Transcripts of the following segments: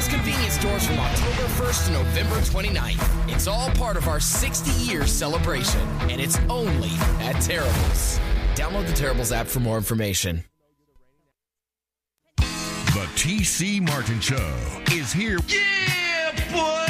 Terrible's convenience stores from October 1st to November 29th. It's all part of our 60 year celebration, and it's only at Terrible's. Download the Terrible's app for more information. The TC Martin Show is here. Yeah, boy!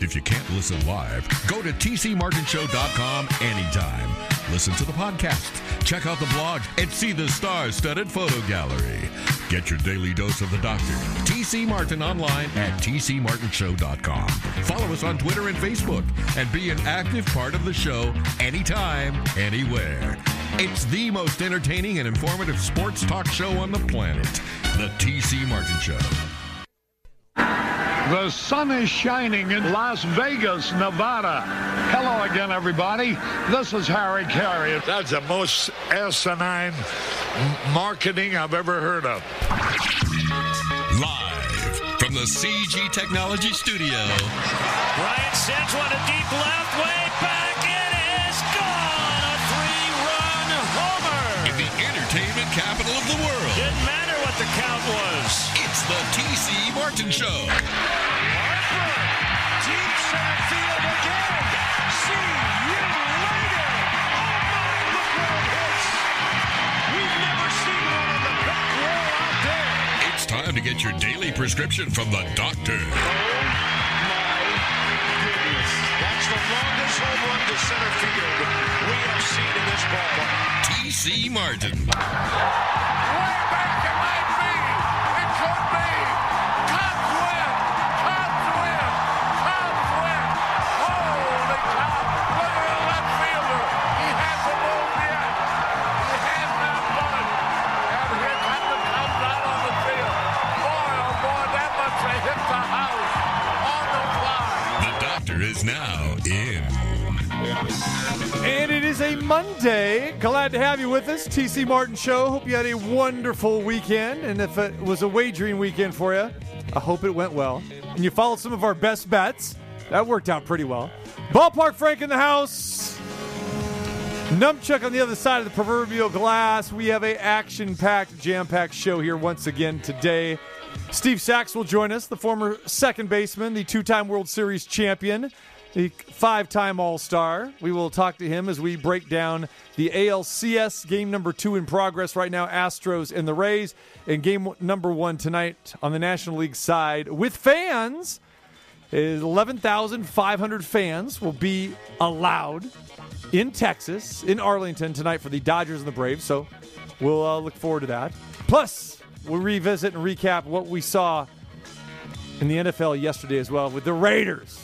If you can't listen live, go to tcmartinshow.com anytime. Listen to the podcast, check out the blog, and see the star-studded photo gallery. Get your daily dose of the doctor. TC Martin online at tcmartinshow.com. Follow us on Twitter and Facebook and be an active part of the show anytime, anywhere. It's the most entertaining and informative sports talk show on the planet. The TC Martin Show. The sun is shining in Las Vegas, Nevada. Hello again, everybody. This is Harry Caray. That's the most asinine marketing I've ever heard of. Live from the CG Technology Studio. Brian Sims one a deep left, way back. It is gone. A three-run homer. In the entertainment capital of the world. Didn't matter what the count was. It's the TC Martin Show. Harper, deep center field time to get your daily prescription from the doctor. Oh my goodness. That's the longest home run to center field we have seen in this ballpark. TC Martin. Us. TC Martin Show. Hope you had a wonderful weekend. And if it was a wagering weekend for you, I hope it went well. And you followed some of our best bets. That worked out pretty well. Ballpark Frank in the house. Numchuck on the other side of the proverbial glass. We have a action-packed, jam-packed show here once again today. Steve Sax will join us, the former second baseman, the two-time World Series champion, the five-time All-Star. We will talk to him as we break down the ALCS game number two in progress right now, Astros and the Rays, and game number one tonight on the National League side with fans. 11,500 fans will be allowed in Texas, in Arlington tonight for the Dodgers and the Braves. So we'll uh, look forward to that. Plus, we'll revisit and recap what we saw in the NFL yesterday as well with the Raiders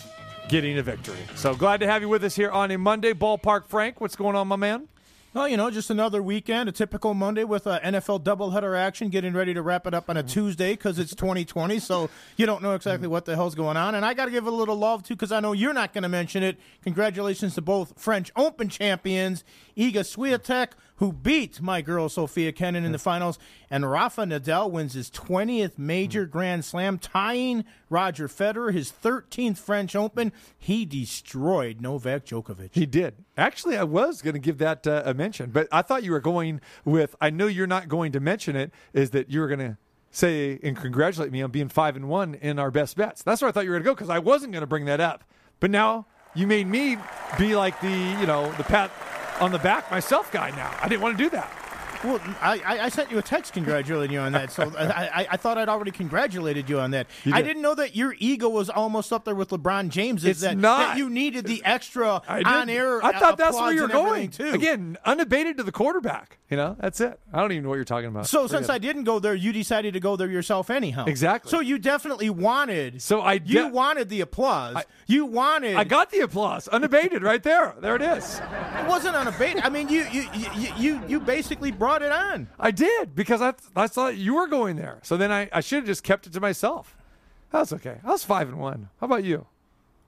getting a victory. So glad to have you with us here on a Monday. Ballpark Frank, what's going on, my man? Well, you know, just another weekend, a typical Monday with uh, NFL doubleheader action, getting ready to wrap it up on a Tuesday because it's 2020, so you don't know exactly what the hell's going on. And I got to give a little love too because I know you're not going to mention it. Congratulations to both French Open champions, Iga Swiatek, who beat my girl Sofia Kenin in the finals, and Rafa Nadal wins his 20th major Grand Slam, tying Roger Federer, his 13th French Open. He destroyed Novak Djokovic. He did. Actually, I was going to give that uh, a mention, but I thought you were going with. I know you're not going to mention it. Is that you were going to say and congratulate me on being five and one in our best bets? That's where I thought you were going to go because I wasn't going to bring that up. But now you made me be like the you know the pat on the back myself guy. Now I didn't want to do that. Well, I, I- sent you a text congratulating you on that, so I, I, I thought I'd already congratulated you on that. You I did. didn't know that your ego was almost up there with LeBron James. It's that, not. that you needed the extra I did. on air. I thought that's where you're going. too. Again, unabated to the quarterback. You know, that's it. I don't even know what you're talking about. So Forget since it. I didn't go there, you decided to go there yourself anyhow. Exactly. So you definitely wanted. So I you wanted the applause. I- you wanted. I got the applause, unabated, right there. There it is. It wasn't unabated. I mean, you you, you you you basically brought it on. I did because I, I thought you were going there. So then I, I should have just kept it to myself. That's okay. I was five and one. How about you?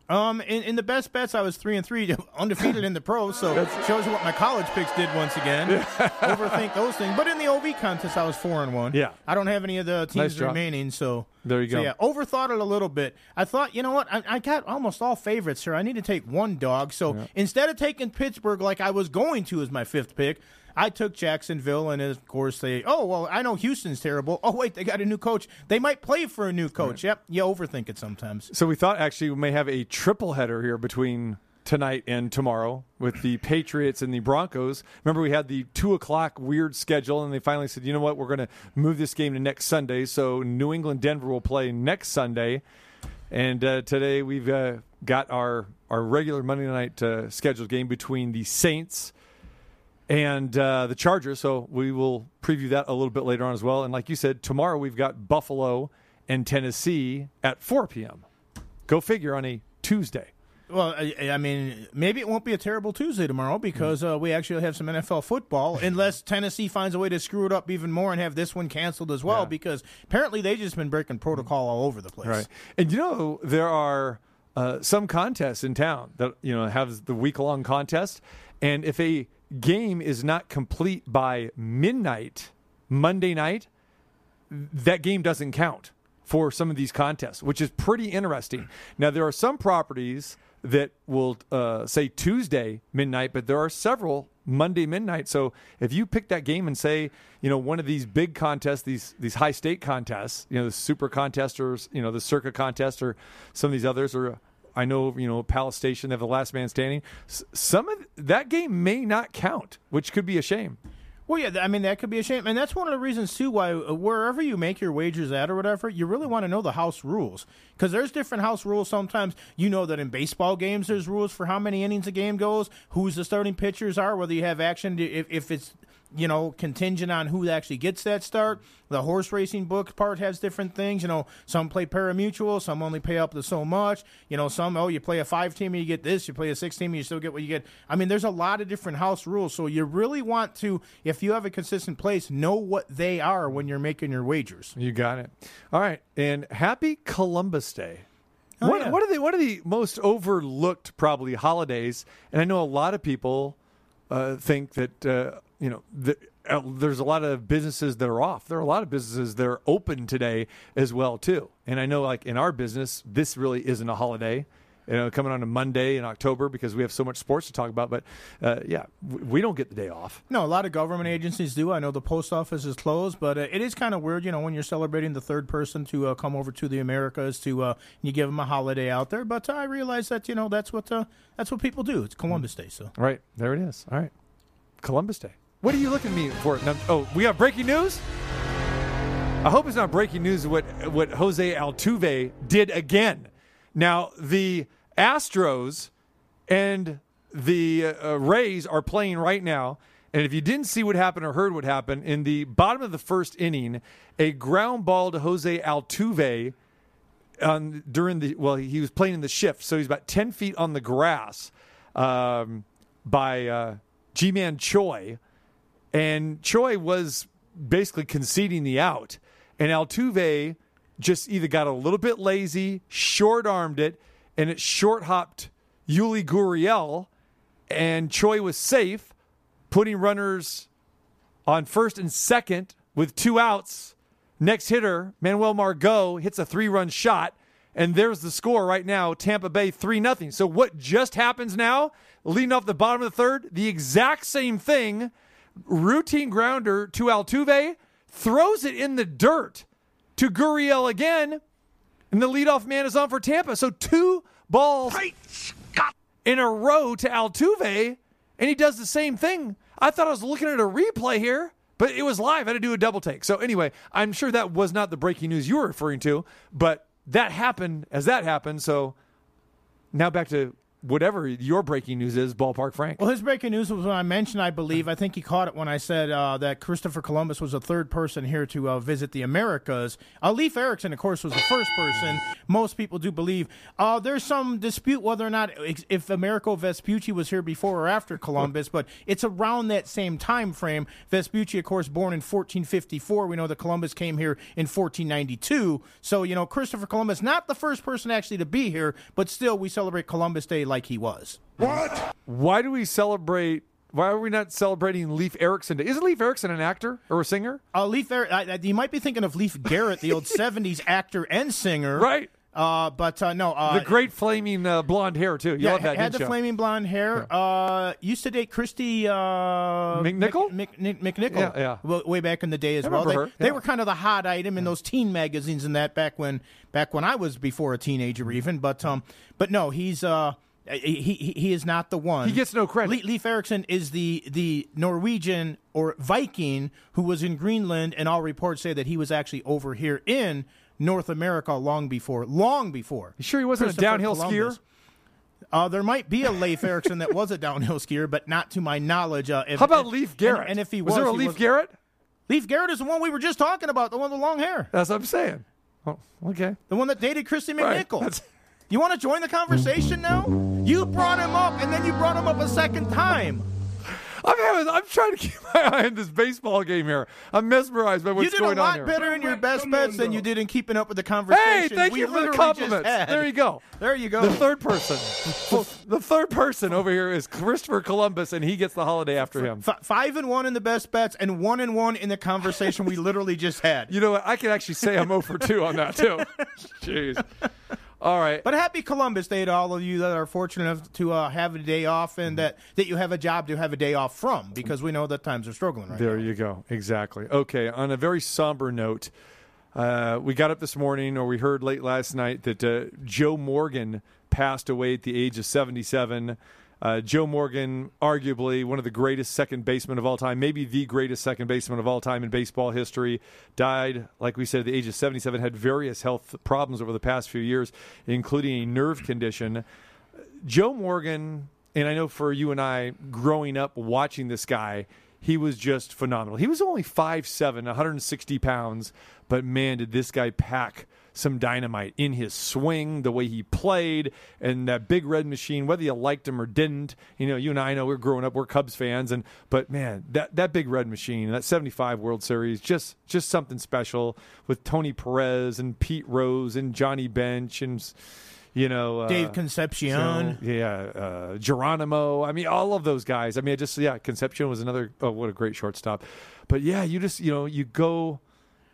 Um, in, in the best bets, I was three and three, undefeated in the pros. So it shows you what my college picks did once again. Overthink those things. But in the OV contest, I was four and one. Yeah. I don't have any of the teams Nice job. remaining. So There you so go. yeah, overthought it a little bit. I thought, you know what? I, I got almost all favorites here. I need to take one dog. So instead of taking Pittsburgh like I was going to as my fifth pick, I took Jacksonville, and of course they. Oh well, I know Houston's terrible. Oh wait, they got a new coach. They might play for a new coach. Yep, you overthink it sometimes. So we thought actually we may have a triple header here between tonight and tomorrow with the Patriots and the Broncos. Remember, we had the two o'clock weird schedule, and they finally said, you know what, we're going to move this game to next Sunday. So New England Denver will play next Sunday. And uh, today we've uh, got our, our regular Monday night uh, scheduled game between the Saints and uh, the Chargers. So we will preview that a little bit later on as well. And like you said, tomorrow we've got Buffalo and Tennessee at 4 p.m. Go figure on a Tuesday. Well, I, I mean, maybe it won't be a terrible Tuesday tomorrow because uh, we actually have some NFL football, unless Tennessee finds a way to screw it up even more and have this one canceled as well. Yeah. Because apparently they've just been breaking protocol all over the place. Right. And you know, there are uh, some contests in town that, you know, have the week long contest. And if a game is not complete by midnight, Monday night, that game doesn't count for some of these contests, which is pretty interesting. Now, there are some properties that will uh, say Tuesday midnight, but there are several Monday midnight. So if you pick that game and say, you know, one of these big contests, these these high state contests, you know, the super contest or you know the Circa contest or some of these others, or I know you know Palace Station they have the last man standing. Some of that game may not count, which could be a shame. Well, yeah, I mean that could be a shame, and that's one of the reasons too why uh, wherever you make your wagers at or whatever, you really want to know the house rules because there's different house rules. Sometimes you know that in baseball games there's rules for how many innings a game goes, who's the starting pitchers are, whether you have action, if, if it's you know contingent on who actually gets that start. The horse racing book part has different things. You know, some play parimutuel, some only pay up to so much. You know, some oh you play a five team and you get this, you play a six team and you still get what you get. I mean, there's a lot of different house rules, so you really want to, if you have a consistent place, know what they are when you're making your wagers. You got it. All right, and happy Columbus Day. Oh, what, yeah. what are the what are the most overlooked probably holidays? And I know a lot of people uh, think that uh, you know the, uh, there's a lot of businesses that are off. There are a lot of businesses that are open today as well too. And I know like in our business, this really isn't a holiday. You know, coming on a Monday in October because we have so much sports to talk about. But uh, yeah, we don't get the day off. No, a lot of government agencies do. I know the post office is closed, but uh, it is kind of weird, you know, when you're celebrating the third person to uh, come over to the Americas to uh, you give them a holiday out there. But I realize that you know that's what uh, that's what people do. It's Columbus Day, so Right there it is. All right, Columbus Day. What are you looking at me for? Oh, we have breaking news. I hope it's not breaking news. What what Jose Altuve did again. Now the Astros and the uh, Rays are playing right now. And if you didn't see what happened or heard what happened in the bottom of the first inning, a ground ball to Jose Altuve on during the well, he was playing in the shift, so he's about ten feet on the grass um, by uh, Ji-Man Choi, and Choi was basically conceding the out, and Altuve just either got a little bit lazy, short armed it, and it short hopped Yuli Gurriel, and Choi was safe, putting runners on first and second with two outs. Next hitter, Manuel Margot, hits a three run shot. And there's the score right now Tampa Bay 3 0. So, what just happens now, leading off the bottom of the third, the exact same thing. Routine grounder to Altuve, throws it in the dirt to Gurriel again. And the leadoff man is on for Tampa. So, two balls in a row to Altuve, and he does the same thing. I thought I was looking at a replay here, but it was live. I had to do a double take. So anyway, I'm sure that was not the breaking news you were referring to, but that happened as that happened. So now back to whatever your breaking news is, ballpark Frank. Well, his breaking news was when I mentioned, I believe, I think he caught it when I said uh, that Christopher Columbus was the third person here to uh, visit the Americas. Uh, Leif Erikson, of course, was the first person. Most people do believe. Uh, there's some dispute whether or not if Amerigo Vespucci was here before or after Columbus, but it's around that same time frame. Vespucci, of course, born in 1454. We know that Columbus came here in 1492. So, you know, Christopher Columbus, not the first person actually to be here, but still we celebrate Columbus Day like he was. What? Why do we celebrate? Why are we not celebrating Leif Erikson? Isn't Leif Erikson an actor or a singer? Uh, Leif, Gar- I, I- you might be thinking of Leif Garrett, the old '70s actor and singer, Right. Uh, but uh, no, uh, the great flaming uh, blonde hair too. You yeah, love that, had the you? flaming blonde hair. Uh, used to date Kristy uh, McNichol? Mc, Mc, McNichol. Yeah, yeah. Well, way back in the day as I well. They, remember her, they were kind of the hot item in those teen magazines and that back when back when I was before a teenager even. But um, but no, he's uh. He, he he is not the one. He gets no credit. Le- Leif Erikson is the the Norwegian or Viking who was in Greenland, and all reports say that he was actually over here in North America long before, long before. You sure he wasn't a downhill Columbus. skier? Uh, there might be a Leif Erikson that was a downhill skier, but not to my knowledge. Uh, if, How about if- Leif Garrett? And, and if he was, was, there a was- Garrett? Leif Garrett is the one we were just talking about, the one with the long hair, That's what I'm saying. Oh, okay. the one that dated Kristy Right. McNichol. That's- You want to join the conversation now? You brought him up, and then you brought him up a second time. I'm having, I'm trying to keep my eye on this baseball game here. I'm mesmerized by what's going on here. you did going a lot better in your best bets than you did in keeping up with the conversation. Hey, thank we you for the literally compliments. There you go. There you go. The third person. the third person over here is Christopher Columbus, and he gets the holiday after him. F- five and one in the best bets, and one and one in the conversation we literally just had. You know what? I can actually say I'm 0 for 2 on that, too. Jeez. All right. But happy Columbus Day to all of you that are fortunate enough to uh, have a day off and that, that you have a job to have a day off from because we know that times are struggling right There now. you go. Exactly. Okay. On a very somber note, uh, we got up this morning, or we heard late last night, that uh, Joe Morgan passed away at the age of 77. Uh, Joe Morgan, arguably one of the greatest second basemen of all time, maybe the greatest second baseman of all time in baseball history, died, like we said, at the age of 77, had various health problems over the past few years, including a nerve condition. Joe Morgan, and I know for you and I, growing up watching this guy, he was just phenomenal. He was only 5'7, 160 pounds, but man, did this guy pack some dynamite in his swing, the way he played, and that big red machine, whether you liked him or didn't. You know, you and I know we're growing up, we're Cubs fans, and but man, that, that big red machine, that 75 World Series, just just something special with Tony Perez and Pete Rose and Johnny Bench and you know uh, Dave Concepcion. so, yeah, uh, Geronimo. I mean, all of those guys. I mean, I just yeah, Concepcion was another. Oh, what a great shortstop! But yeah, you just you know you go,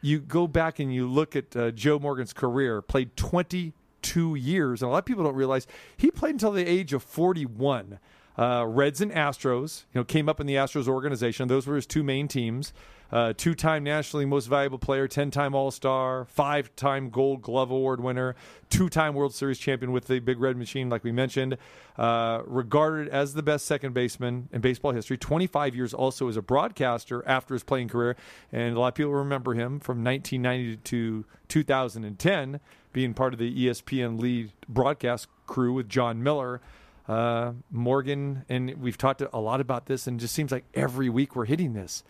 you go back and you look at uh, Joe Morgan's career. Played twenty two years, and a lot of people don't realize he played until the age of forty one. Uh, Reds and Astros, you know, came up in the Astros organization. Those were his two main teams. Uh, two-time nationally most valuable player, ten-time All-Star, five-time Gold Glove Award winner, two-time World Series champion with the Big Red Machine, like we mentioned. Uh, regarded as the best second baseman in baseball history. Twenty-five years also as a broadcaster after his playing career, and a lot of people remember him from 1990 to 2010, being part of the ESPN lead broadcast crew with Jon Miller. Uh, Morgan, and we've talked a lot about this, and it just seems like every week we're hitting this.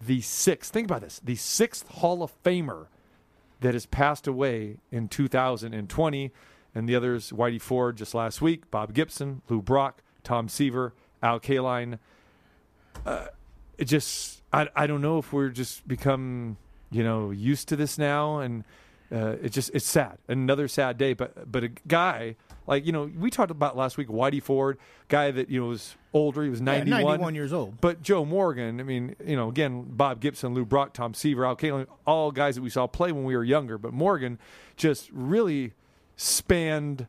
The sixth, think about this, the sixth Hall of Famer that has passed away in 2020, and the others, Whitey Ford just last week, Bob Gibson, Lou Brock, Tom Seaver, Al Kaline. Uh, it just, I, I don't know if we're just become, you know, used to this now, and uh, it just, it's sad. Another sad day, but but a guy like you know we talked about last week, Whitey Ford, guy that you know was older, he was Yeah, 91, 91 years old. but Joe Morgan, I mean, you know, again, Bob Gibson, Lou Brock, Tom Seaver, Al Kaline, all guys that we saw play when we were younger. But Morgan just really spanned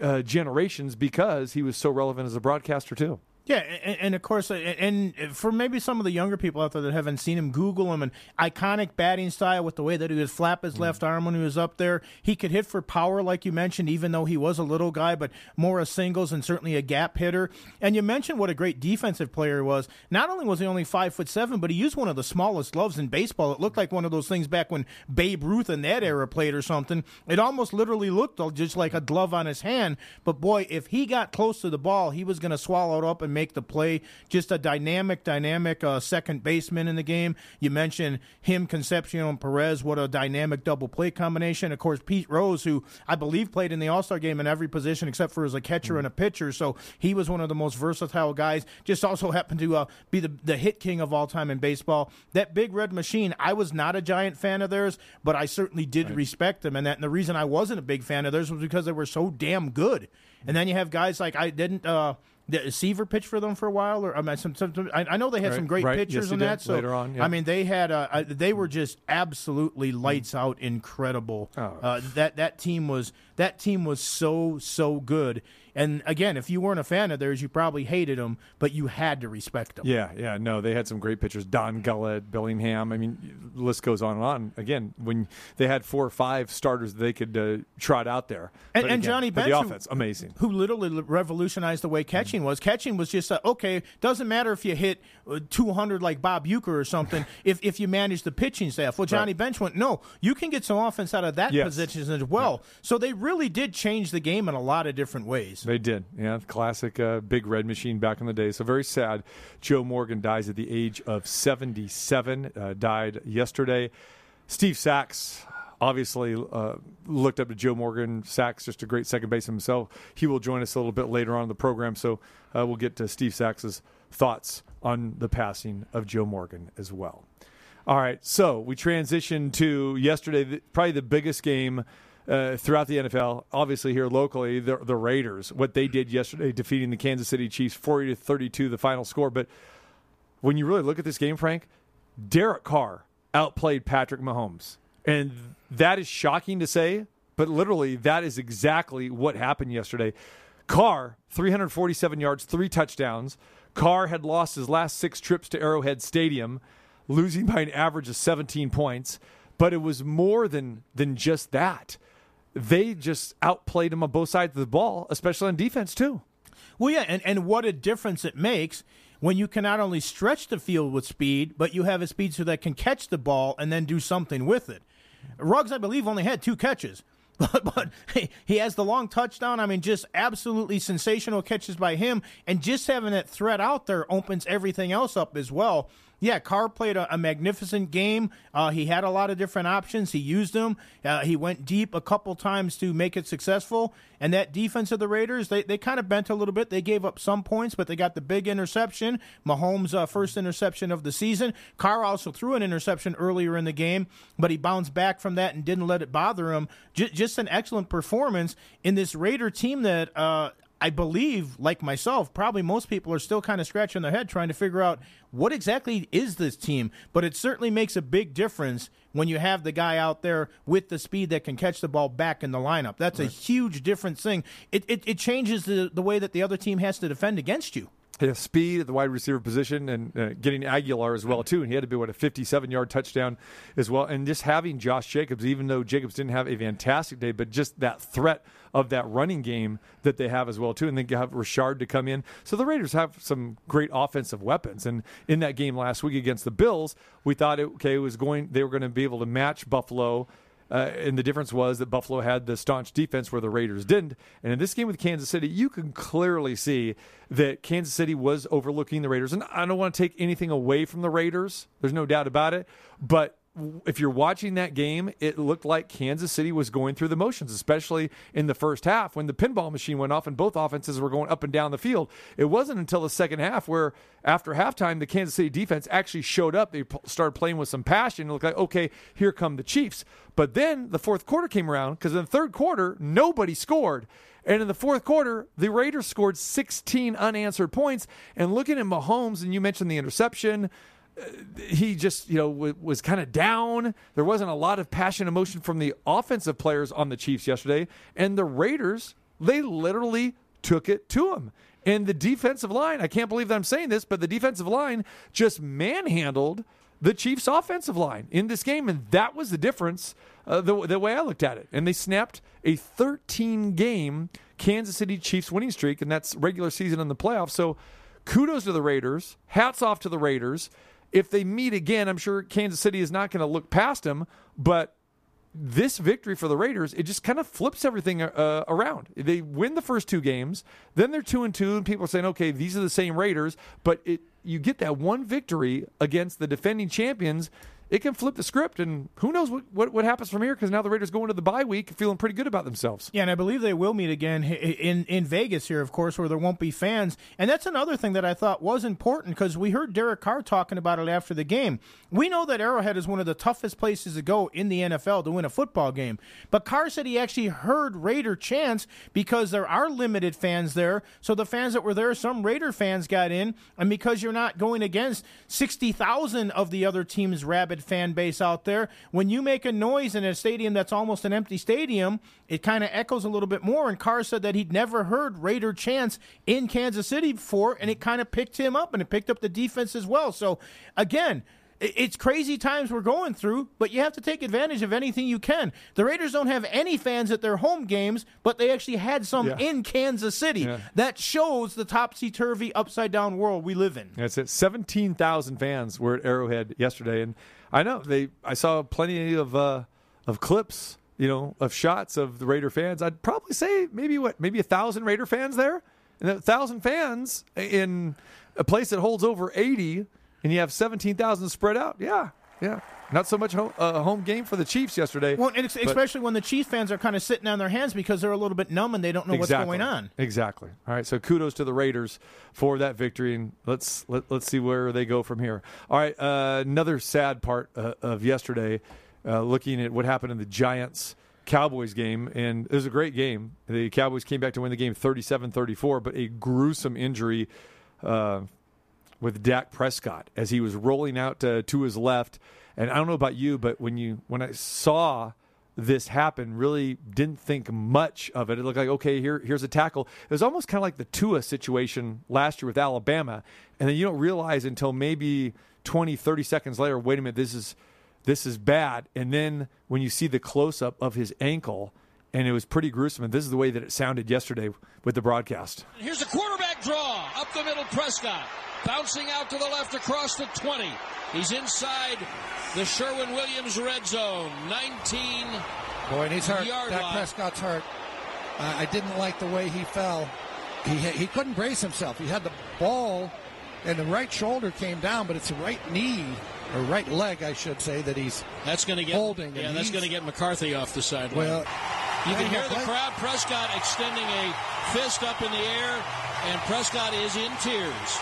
uh, generations because he was so relevant as a broadcaster too. Yeah, and, and of course, and for maybe some of the younger people out there that haven't seen him, Google him. An iconic batting style with the way that he would flap his left arm when he was up there. He could hit for power, like you mentioned, even though he was a little guy, but more a singles and certainly a gap hitter. And you mentioned what a great defensive player he was. Not only was he only five foot seven, but he used one of the smallest gloves in baseball. It looked like one of those things back when Babe Ruth in that era played or something. It almost literally looked just like a glove on his hand. But boy, if he got close to the ball, he was going to swallow it up and make the play. Just a dynamic, dynamic uh, second baseman in the game. You mentioned him, Concepcion, and Perez. What a dynamic double play combination. Of course, Pete Rose, who I believe played in the All Star game in every position except for as a catcher and a pitcher. So he was one of the most versatile guys. Just also happened to uh, be the, the hit king of all time in baseball. That big red machine, I was not a giant fan of theirs, but I certainly did respect them. And that and the reason I wasn't a big fan of theirs was because they were so damn good. And then you have guys like I didn't. Uh, the Seaver pitched for them for a while, or I mean, some, some, I, I know they had some great right. pitchers Yes, in did that. So later on, yeah. I mean, they had uh, they were just absolutely lights out, incredible. Oh. Uh, that that team was that team was so so good. And again, if you weren't a fan of theirs, you probably hated them, but you had to respect them. Yeah, yeah, no, they had some great pitchers. Don Gullett, Billingham. I mean, the list goes on and on. Again, when they had four or five starters, they could uh, trot out there. And, But and Johnny Bench, the offense, amazing. who literally revolutionized the way catching was. Catching was just uh, okay. Doesn't matter if you hit uh, 200 like Bob Uecker or something. if if you manage the pitching staff, well, Johnny Right. Bench went no. You can get some offense out of that Yes. position as well. So they really did change the game in a lot of different ways. They did. Yeah, classic uh, big red machine back in the day. So very sad. Joe Morgan dies at the age of 77, uh, died yesterday. Steve Sax obviously uh, looked up to Joe Morgan. Sax, just a great second baseman himself. He will join us a little bit later on in the program. So uh, we'll get to Steve Sax's thoughts on the passing of Joe Morgan as well. All right, so we transition to yesterday, probably the biggest game uh, throughout the NFL. Obviously, here locally, the, the Raiders, what they did yesterday, defeating the Kansas City Chiefs, forty to thirty-two, the final score. But when you really look at this game, Frank, Derek Carr outplayed Patrick Mahomes, and that is shocking to say, but literally, that is exactly what happened yesterday. Carr, 347 yards, three touchdowns. Carr had lost his last six trips to Arrowhead Stadium, losing by an average of 17 points. But it was more than than just that. They just outplayed him on both sides of the ball, especially on defense too. Well, yeah, and, and what a difference it makes when you can not only stretch the field with speed, but you have a speedster that can catch the ball and then do something with it. Ruggs, I believe, only had two catches. But, but he, he has the long touchdown. I mean, just absolutely sensational catches by him. And just having that threat out there opens everything else up as well. Yeah, Carr played a, a magnificent game. Uh, he had a lot of different options. He used them. Uh, he went deep a couple times to make it successful. And that defense of the Raiders, they, they kind of bent a little bit. They gave up some points, but they got the big interception. Mahomes' uh, first interception of the season. Carr also threw an interception earlier in the game, but he bounced back from that and didn't let it bother him. J- just an excellent performance in this Raider team that. I believe, like myself, probably most people are still kind of scratching their head trying to figure out what exactly is this team. But it certainly makes a big difference when you have the guy out there with the speed that can catch the ball back in the lineup. That's a huge different thing. It, it, it changes the, the way that the other team has to defend against you. Speed at the wide receiver position and uh, getting Agholor as well too. And he had to be what a 57 yard touchdown as well. And just having Josh Jacobs, even though Jacobs didn't have a fantastic day, but just that threat of that running game that they have as well too. And then you have Richard to come in. So the Raiders have some great offensive weapons. And in that game last week against the Bills, we thought it, okay, it was going they were going to be able to match Buffalo. Uh, and the difference was that Buffalo had the staunch defense where the Raiders didn't. And in this game with Kansas City, you can clearly see that Kansas City was overlooking the Raiders. And I don't want to take anything away from the Raiders, there's no doubt about it. But if you're watching that game, it looked like Kansas City was going through the motions, especially in the first half when the pinball machine went off and both offenses were going up and down the field. It wasn't until the second half where, after halftime, the Kansas City defense actually showed up. They started playing with some passion. It looked like, okay, here come the Chiefs. But then the fourth quarter came around because in the third quarter, nobody scored. And in the fourth quarter, the Raiders scored 16 unanswered points. And looking at Mahomes, and you mentioned the interception, he just you know w- was kind of down. There wasn't a lot of passion, emotion from the offensive players on the Chiefs yesterday, and the Raiders they literally took it to him. And the defensive line, I can't believe that I'm saying this, but the defensive line just manhandled the Chiefs' offensive line in this game, and that was the difference. Uh, the, the way I looked at it, and they snapped a 13 game Kansas City Chiefs winning streak, and that's regular season in the playoffs. So kudos to the Raiders. Hats off to the Raiders. If they meet again, I'm sure Kansas City is not going to look past them, but this victory for the Raiders, it just kind of flips everything uh, around. They win the first two games, then they're two and two, and people are saying, "Okay, these are the same Raiders." But it, you get that one victory against the defending champions, it can flip the script, and who knows what, what, what happens from here because now the Raiders go into the bye week feeling pretty good about themselves. Yeah, and I believe they will meet again in in Vegas here, of course, where there won't be fans. And that's another thing that I thought was important because we heard Derek Carr talking about it after the game. We know that Arrowhead is one of the toughest places to go in the NFL to win a football game. But Carr said he actually heard Raider chants because there are limited fans there. So the fans that were there, some Raider fans got in, and because you're not going against sixty thousand of the other team's rabid fan base out there, when you make a noise in a stadium that's almost an empty stadium, it kind of echoes a little bit more. And Carr said that he'd never heard Raider chants in Kansas City before, and it kind of picked him up, and it picked up the defense as well. So again. It's crazy times we're going through, but you have to take advantage of anything you can. The Raiders don't have any fans at their home games, but they actually had some Yeah. in Kansas City. Yeah. That shows the topsy turvy, upside down world we live in. That's it. Seventeen thousand fans were at Arrowhead yesterday, and I know they. I saw plenty of uh, of clips, you know, of shots of the Raider fans. I'd probably say maybe what, maybe a thousand Raider fans there, and a thousand fans in a place that holds over eighty, and you have seventeen thousand spread out. Yeah, yeah. Not so much home, uh, home game for the Chiefs yesterday. Well, ex- especially when the Chiefs fans are kind of sitting on their hands because they're a little bit numb and they don't know what's going on. Exactly. All right. So kudos to the Raiders for that victory, and let's let, let's see where they go from here. All right. Uh, another sad part uh, of yesterday, uh, looking at what happened in the Giants. Cowboys game, and it was a great game. The Cowboys came back to win the game 37 34, but a gruesome injury uh, with Dak Prescott as he was rolling out to, to his left. And I don't know about you, but when you when I saw this happen, really didn't think much of it. It looked like okay, here here's a tackle. It was almost kind of like the Tua situation last year with Alabama, and then you don't realize until maybe 20, 30 seconds later, wait a minute, this is this is bad. And then when you see the close up of his ankle, and it was pretty gruesome. And this is the way that it sounded yesterday with the broadcast. Here's a quarterback draw up the middle. Prescott bouncing out to the left across the 20. He's inside the Sherwin Williams red zone. 19. Boy, and he's hurt. Yard Dak line. Prescott's hurt. Uh, I didn't like the way he fell. He he couldn't brace himself. He had the ball, and the right shoulder came down, but it's the right knee or right leg, I should say, that he's That's going to get holding. Yeah, that's going to get McCarthy off the sideline. Well, you can hear the crowd. Prescott extending a fist up in the air, and Prescott is in tears.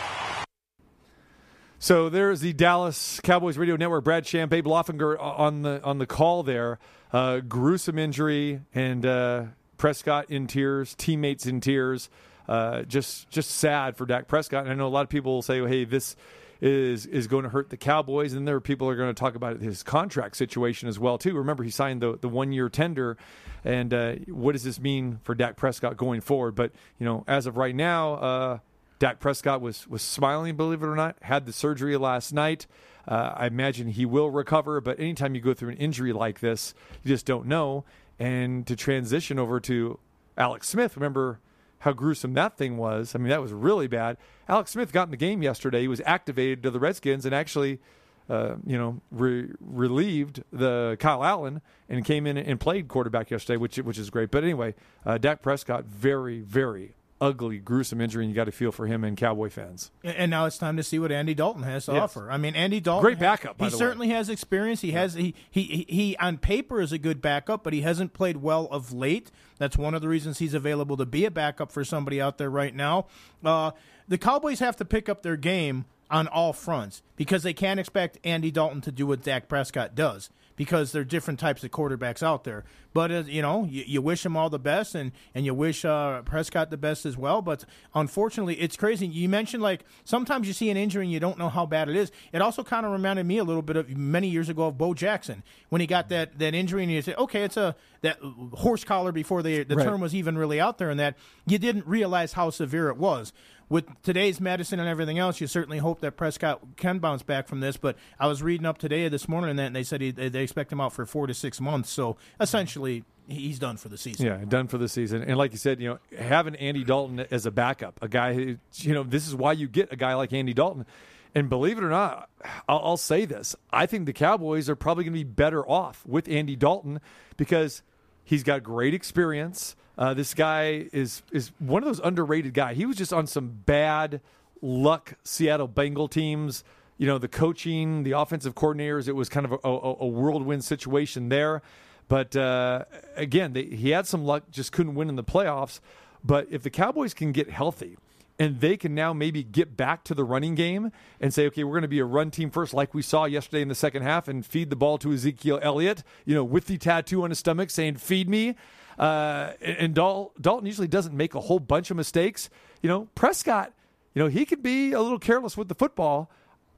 So there's the Dallas Cowboys Radio Network. Brad Sham, Abe Laufenberg on the on the call there. Uh, gruesome injury and uh, Prescott in tears, teammates in tears. Uh, just just sad for Dak Prescott. And I know a lot of people will say, "Hey, this is is going to hurt the Cowboys." And there are people are going to talk about his contract situation as well too. Remember, he signed the the one year tender, and uh, what does this mean for Dak Prescott going forward? But you know, as of right now. Uh, Dak Prescott was was smiling, believe it or not. Had the surgery last night. Uh, I imagine he will recover, but anytime you go through an injury like this, you just don't know. And to transition over to Alex Smith, remember how gruesome that thing was? I mean, that was really bad. Alex Smith got in the game yesterday. He was activated to the Redskins and actually, uh, you know, re- relieved the Kyle Allen and came in and played quarterback yesterday, which which is great. But anyway, uh, Dak Prescott, very very ugly, gruesome injury, and you got to feel for him and Cowboy fans. And now it's time to see what Andy Dalton has to Yes. offer. I mean, Andy Dalton, Great backup, by He the way. certainly has experience. He has he, he he he on paper is a good backup, but he hasn't played well of late. That's one of the reasons he's available to be a backup for somebody out there right now. Uh, the Cowboys have to pick up their game on all fronts because they can't expect Andy Dalton to do what Dak Prescott does because there are different types of quarterbacks out there. But uh, you know, you, you wish him all the best, and and you wish uh, Prescott the best as well. But unfortunately, it's crazy. You mentioned like sometimes you see an injury and you don't know how bad it is. It also kind of reminded me a little bit of many years ago of Bo Jackson when he got that that injury, and you say, okay, it's a that horse collar before the the Right. term was even really out there, and that you didn't realize how severe it was. With today's medicine and everything else, you certainly hope that Prescott can bounce back from this. But I was reading up today this morning, and that and they said he, they expect him out for four to six months. So essentially, he's done for the season. Yeah, done for the season. And like you said, you know, having Andy Dalton as a backup, a guy who, you know, this is why you get a guy like Andy Dalton. And believe it or not, I'll, I'll say this: I think the Cowboys are probably going to be better off with Andy Dalton because he's got great experience. Uh, this guy is is one of those underrated guys. He was just on some bad luck Seattle Bengal teams you know, the coaching, the offensive coordinators, it was kind of a, a, a whirlwind situation there. But uh, again, they, he had some luck, just couldn't win in the playoffs. But if the Cowboys can get healthy, and they can now maybe get back to the running game and say, okay, we're going to be a run team first, like we saw yesterday in the second half, and feed the ball to Ezekiel Elliott, you know, with the tattoo on his stomach saying, feed me. Uh, and Dal- Dalton usually doesn't make a whole bunch of mistakes. You know, Prescott, you know, he could be a little careless with the football.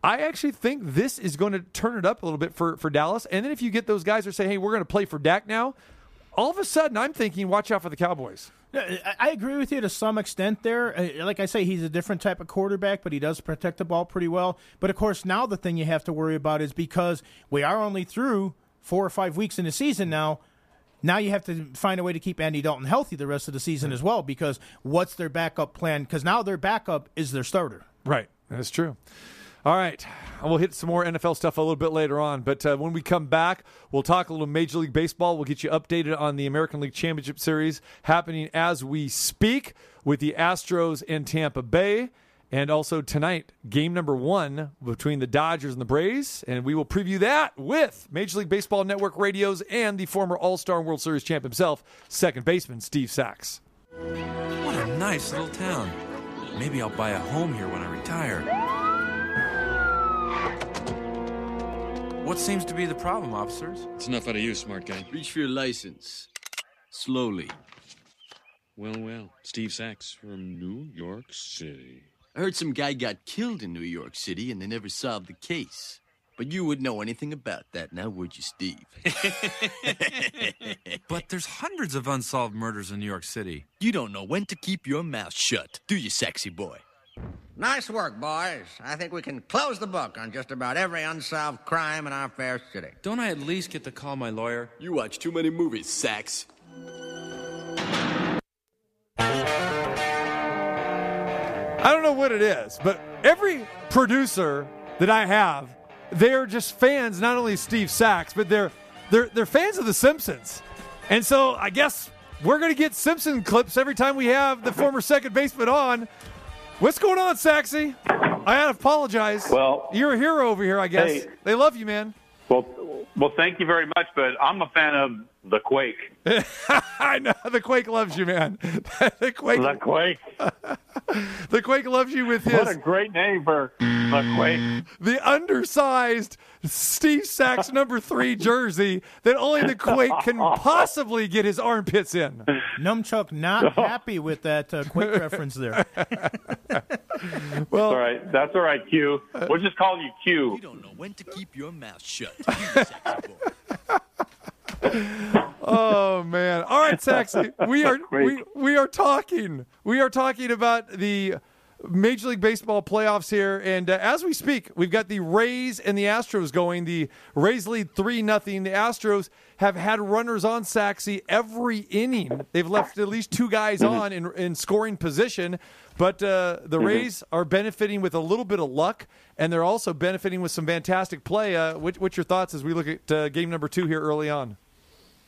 I actually think this is going to turn it up a little bit for, for Dallas. And then if you get those guys who say, hey, we're going to play for Dak now, all of a sudden I'm thinking, watch out for the Cowboys. I I agree with you to some extent there. Uh, Like I say, he's a different type of quarterback, but he does protect the ball pretty well. But of course, now the thing you have to worry about is because we are only through four or five weeks in the season now. Now you have to find a way to keep Andy Dalton healthy the rest of the season as well. Because what's their backup plan? Because now their backup is their starter. Right. That's true. All right. We'll hit some more NFL stuff a little bit later on. But uh, when we come back, we'll talk a little Major League Baseball. We'll get you updated on the American League Championship Series happening as we speak with the Astros in Tampa Bay. And also tonight, game number one between the Dodgers and the Braves. And we will preview that with Major League Baseball Network radios and the former All Star World Series champ himself, second baseman Steve Sax. What a nice little town. Maybe I'll buy a home here when I retire. What seems to be the problem, officers? It's enough out of you, smart guy. Reach for your license. Slowly. Well, well. Steve Sax from New York City. I heard some guy got killed in New York City and they never solved the case. But you wouldn't know anything about that, now would you, Steve? But there's hundreds of unsolved murders in New York City. you don't know when to keep your mouth shut, do you, sexy boy? Nice work, boys. I think we can close the book on just about every unsolved crime in our fair city. Don't I at least get to call my lawyer? You watch too many movies, Sax. Know what it is, but every producer that I have, they're just fans not only Steve Sax, but they're they're they're fans of The Simpsons. And so I guess we're gonna get Simpson clips every time we have the former second baseman on. What's going on, Saxy? I apologize. Well, you're a hero over here, I guess. hey. They love you, man. Well, well, thank you very much, but I'm a fan of the Quake. I know the Quake loves you, man. the Quake, The Quake. the Quake loves you with his What a great name for the Quake. the undersized Steve Sax number three jersey that only the Quake can possibly get his armpits in. Numchuck not happy with that uh, quick reference there. Well, all right, that's all right, Q. We'll just call you Q. You don't know when to keep your mouth shut, do you, sexy boy? Oh man! All right, Saxy, we are we, we are talking. We are talking about the Major League Baseball playoffs here, and uh, as we speak, we've got the Rays and the Astros going. The Rays lead three nothing. The Astros have had runners on Saxy every inning. They've left at least two guys on in, in scoring position, but uh, the Rays are benefiting with a little bit of luck, and they're also benefiting with some fantastic play. Uh, what, what's your thoughts as we look at uh, game number two here early on?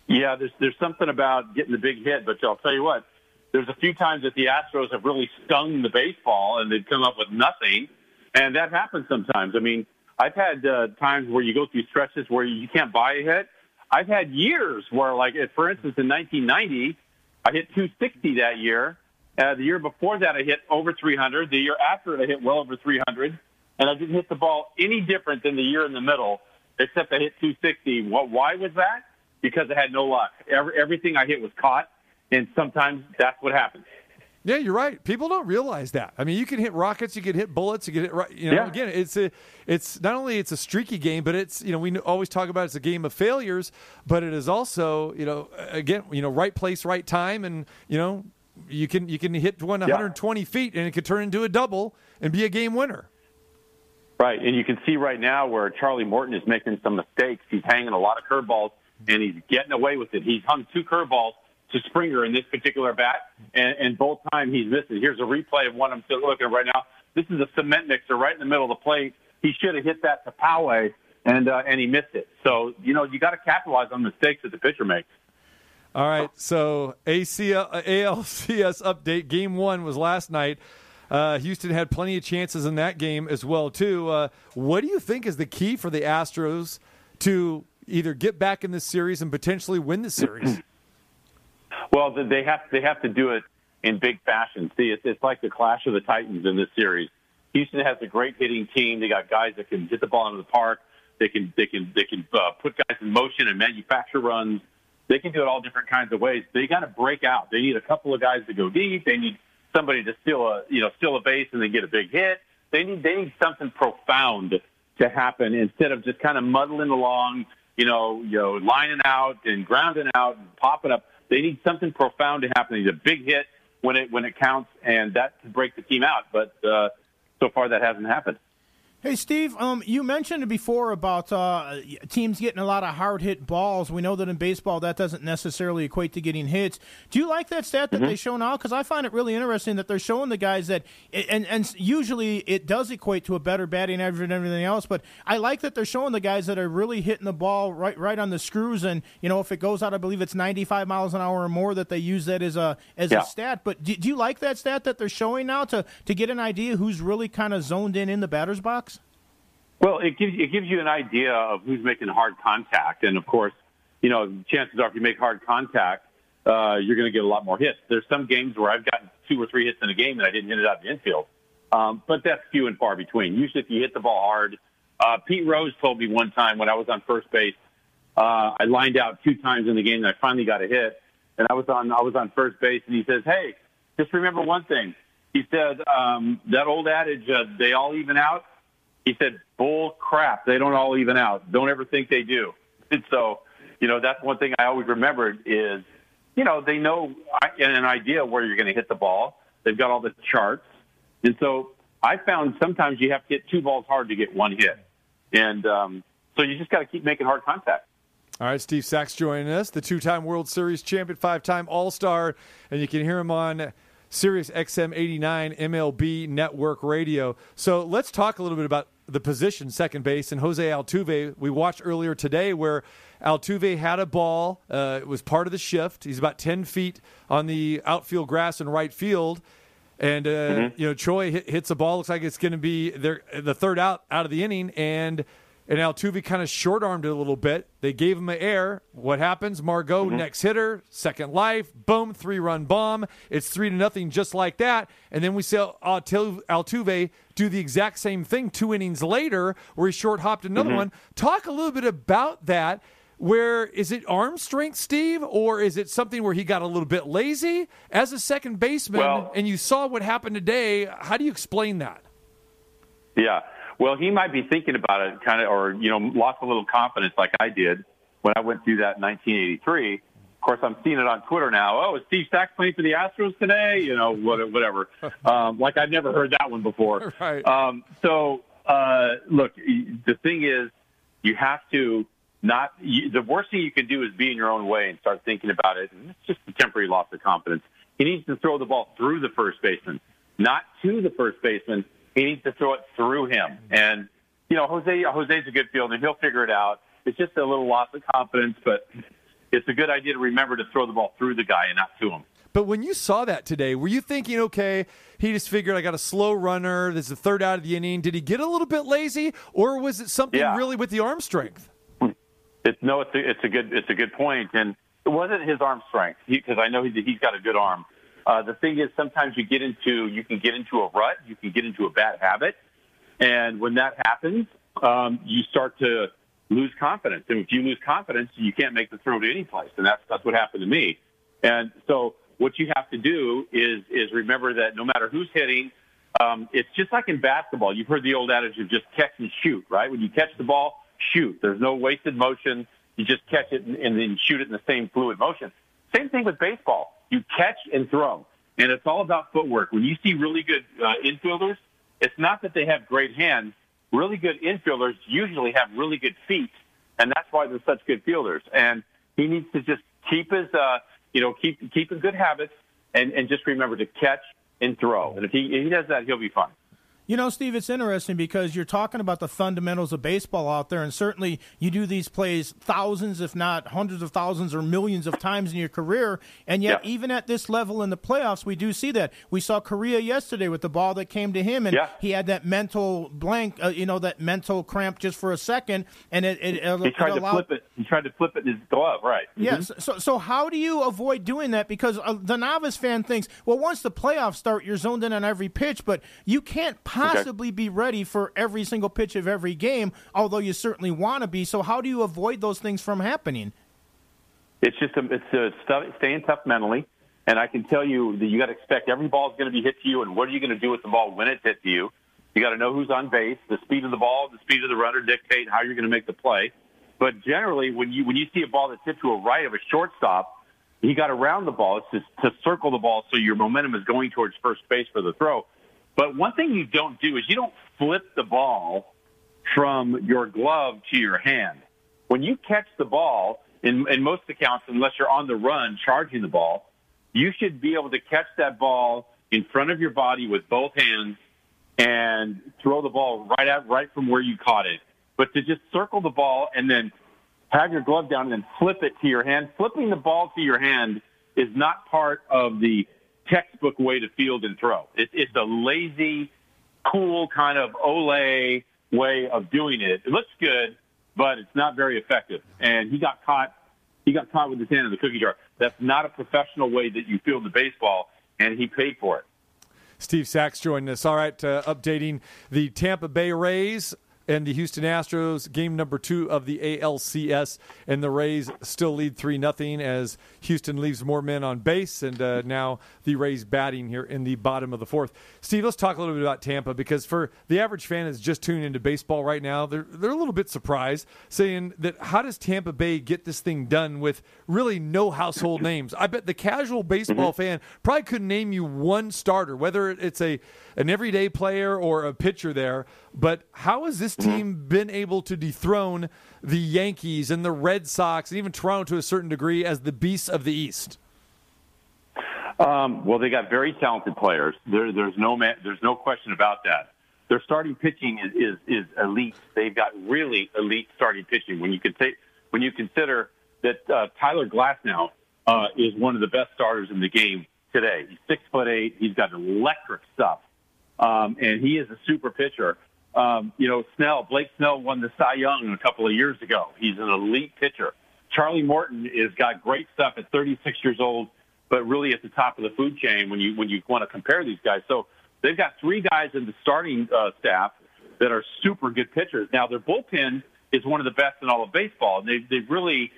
Yeah, there's there's something about getting the big hit, but I'll tell you what, there's a few times that the Astros have really stung the baseball and they've come up with nothing, and that happens sometimes. I mean, I've had uh, times where you go through stretches where you can't buy a hit. I've had years where, like, for instance, in 1990, I hit 260 that year. Uh, the year before that, I hit over 300. The year after I hit well over 300, and I didn't hit the ball any different than the year in the middle, except I hit 260. What? Why was that? Because I had no luck. Every, everything I hit was caught, and sometimes that's what happens. Yeah, you're right. People don't realize that. I mean, you can hit rockets, you can hit bullets, you can hit. right. You know, Yeah. again, it's a, it's not only it's a streaky game, but it's you know we always talk about it's a game of failures, but it is also you know again you know right place, right time, and you know you can you can hit one 120 feet and it could turn into a double and be a game winner. Right, and you can see right now where Charlie Morton is making some mistakes. He's hanging a lot of curveballs, and he's getting away with it. He's hung two curveballs to Springer in this particular bat, and, and both times he's missed it. Here's a replay of one I'm still looking at right now. This is a cement mixer right in the middle of the plate. He should have hit that to Poway, and uh, and he missed it. So you know you got to capitalize on mistakes that the pitcher makes. All right, so ACL, ALCS update. Game one was last night. Uh, Houston had plenty of chances in that game as well too. Uh, what do you think is the key for the Astros to either get back in this series and potentially win the series? Well, they have they have to do it in big fashion. See, it's, it's like the clash of the titans in this series. Houston has a great hitting team. They got guys that can hit the ball into the park. They can they can they can uh, put guys in motion and manufacture runs. They can do it all different kinds of ways. They got to break out. They need a couple of guys to go deep. They need somebody to steal a you know steal a base and then get a big hit. They need they need something profound to happen instead of just kind of muddling along, you know, you know, lining out and grounding out and popping up. They need something profound to happen. They need a big hit when it when it counts, and that to break the team out. But uh, so far, that hasn't happened. Hey, Steve, um, you mentioned before about uh, teams getting a lot of hard hit balls. We know that in baseball that doesn't necessarily equate to getting hits. Do you like that stat that Mm-hmm. they show now? Because I find it really interesting that they're showing the guys that, and, and usually it does equate to a better batting average and everything else. But I like that they're showing the guys that are really hitting the ball right, right on the screws. And you know, if it goes out, I believe it's 95 miles an hour or more, that they use that as a as Yeah. a stat. But do, do you like that stat that they're showing now to to get an idea who's really kind of zoned in in the batter's box? Well, it gives it gives you an idea of who's making hard contact, and of course, you know, chances are if you make hard contact, uh, you're going to get a lot more hits. There's some games where I've gotten two or three hits in a game and I didn't hit it out of the infield, um, but that's few and far between. Usually, if you hit the ball hard, uh, Pete Rose told me one time when I was on first base, uh, I lined out two times in the game and I finally got a hit, and I was on I was on first base, and he says, "Hey, just remember one thing." He said um, that old adage, uh, "They all even out." He said, "Bull crap! They don't all even out. Don't ever think they do." And so, you know, that's one thing I always remembered is, you know, they know an idea where you're going to hit the ball. They've got all the charts, and so I found sometimes you have to hit two balls hard to get one hit, and um, so you just got to keep making hard contact. All right, Steve Sax joining us, the two-time World Series champion, five-time All-Star, and you can hear him on Sirius XM 89 MLB Network Radio. So let's talk a little bit about the position, second base, and Jose Altuve. We watched earlier today where Altuve had a ball. Uh, it was part of the shift. He's about 10 feet on the outfield grass in right field. And uh, Mm-hmm. you know, Troy hit, hits a ball. Looks like it's going to be their, the third out out of the inning, and and Altuve kind of short armed it a little bit. They gave him an air. What happens? Margot Mm-hmm. next hitter, second life, boom, three run bomb. It's three to nothing, just like that. And then we see Altuve do the exact same thing two innings later, where he short hopped another Mhm. one. Talk a little bit about that. Where is it arm strength, Steve, or is it something where he got a little bit lazy as a second baseman? Well- and you saw what happened today. How do you explain that? Yeah. Well, he might be thinking about it, kind of, or you know, lost a little confidence like I did when I went through that in 1983. Of course, I'm seeing it on Twitter now. Oh, is Steve Sax playing for the Astros today? You know, whatever. Um, like I've never heard that one before. Right. Um, so, uh, look, the thing is, you have to not. You, the worst thing you can do is be in your own way and start thinking about it. And it's just a temporary loss of confidence. He needs to throw the ball through the first baseman, not to the first baseman. He needs to throw it through him. Mm-hmm. And you know, Jose Jose's a good fielder. He'll figure it out. It's just a little loss of confidence, but it's a good idea to remember to throw the ball through the guy and not to him. But when you saw that today, were you thinking, okay, he just figured I got a slow runner. This is the third out of the inning. Did he get a little bit lazy, or was it something Yeah. really with the arm strength? It's no, it's a, it's a good it's a good point, and it wasn't his arm strength because I know he, he's got a good arm. Uh, the thing is, sometimes you get into you can get into a rut, you can get into a bad habit, and when that happens, um, you start to lose confidence. And if you lose confidence, you can't make the throw to any place, and that's that's what happened to me. And so, what you have to do is is remember that no matter who's hitting, um, it's just like in basketball. You've heard the old adage of just catch and shoot, right? When you catch the ball, shoot. There's no wasted motion. You just catch it and, and then shoot it in the same fluid motion. Same thing with baseball. You catch and throw, and it's all about footwork. When you see really good uh, infielders, it's not that they have great hands. Really good infielders usually have really good feet, and that's why they're such good fielders. And he needs to just keep his, uh, you know, keep keep his good habits, and and just remember to catch and throw. And if he if he does that, he'll be fine. You know, Steve, it's interesting because you're talking about the fundamentals of baseball out there, and certainly you do these plays thousands, if not hundreds of thousands or millions of times in your career. And yet, Yeah. even at this level in the playoffs, we do see that. We saw Correa yesterday with the ball that came to him, and Yeah. he had that mental blank, uh, you know, that mental cramp just for a second, and it, it, it, He tried it to flip it. He tried to flip it in his glove, right? Mhm. Yes. So, so how do you avoid doing that? Because uh, the novice fan thinks, well, once the playoffs start, you're zoned in on every pitch, but you can't possibly be ready for every single pitch of every game, although you certainly want to be. So, how do you avoid those things from happening? It's just a, it's a stu- staying tough mentally, and I can tell you that you got to expect every ball is going to be hit to you, and what are you going to do with the ball when it's hit to you? You got to know who's on base. The speed of the ball, the speed of the runner dictate how you're going to make the play. But generally, when you when you see a ball that's hit to a right of a shortstop, you got to round the ball. It's just to circle the ball so your momentum is going towards first base for the throw. But one thing you don't do is you don't flip the ball from your glove to your hand. When you catch the ball, in, in most accounts, unless you're on the run charging the ball, you should be able to catch that ball in front of your body with both hands and throw the ball right out, right from where you caught it. But to just circle the ball and then have your glove down and then flip it to your hand, flipping the ball to your hand is not part of the textbook way to field and throw. It, it's a lazy, cool kind of ole way of doing it. It looks good, but it's not very effective. And he got caught. He got caught with his hand in the cookie jar. That's not a professional way that you field the baseball, and he paid for it. Steve Sax joining us. All right, uh, updating the Tampa Bay Rays and the Houston Astros, game number two of the ALCS, and the Rays still lead three nothing as Houston leaves more men on base, and uh, now the Rays batting here in the bottom of the fourth. Steve, let's talk a little bit about Tampa because for the average fan that's just tuning into baseball right now, they're they're a little bit surprised, saying that how does Tampa Bay get this thing done with really no household names? I bet the casual baseball fan probably couldn't name you one starter, whether it's a an everyday player or a pitcher there. But how has this team been able to dethrone the Yankees and the Red Sox and even Toronto to a certain degree as the beasts of the East? Um, well, they got very talented players. There, there's no ma- there's no question about that. Their starting pitching is, is is elite. They've got really elite starting pitching. When you can say when you consider that uh, Tyler Glasnow uh, is one of the best starters in the game today. He's six foot eight. He's got electric stuff, um, and he is a super pitcher. Um, you know, Snell, Blake Snell won the Cy Young a couple of years ago. He's an elite pitcher. Charlie Morton has got great stuff at 36 years old, but really at the top of the food chain when you when you want to compare these guys. So they've got three guys in the starting uh, staff that are super good pitchers. Now their bullpen is one of the best in all of baseball. They they've really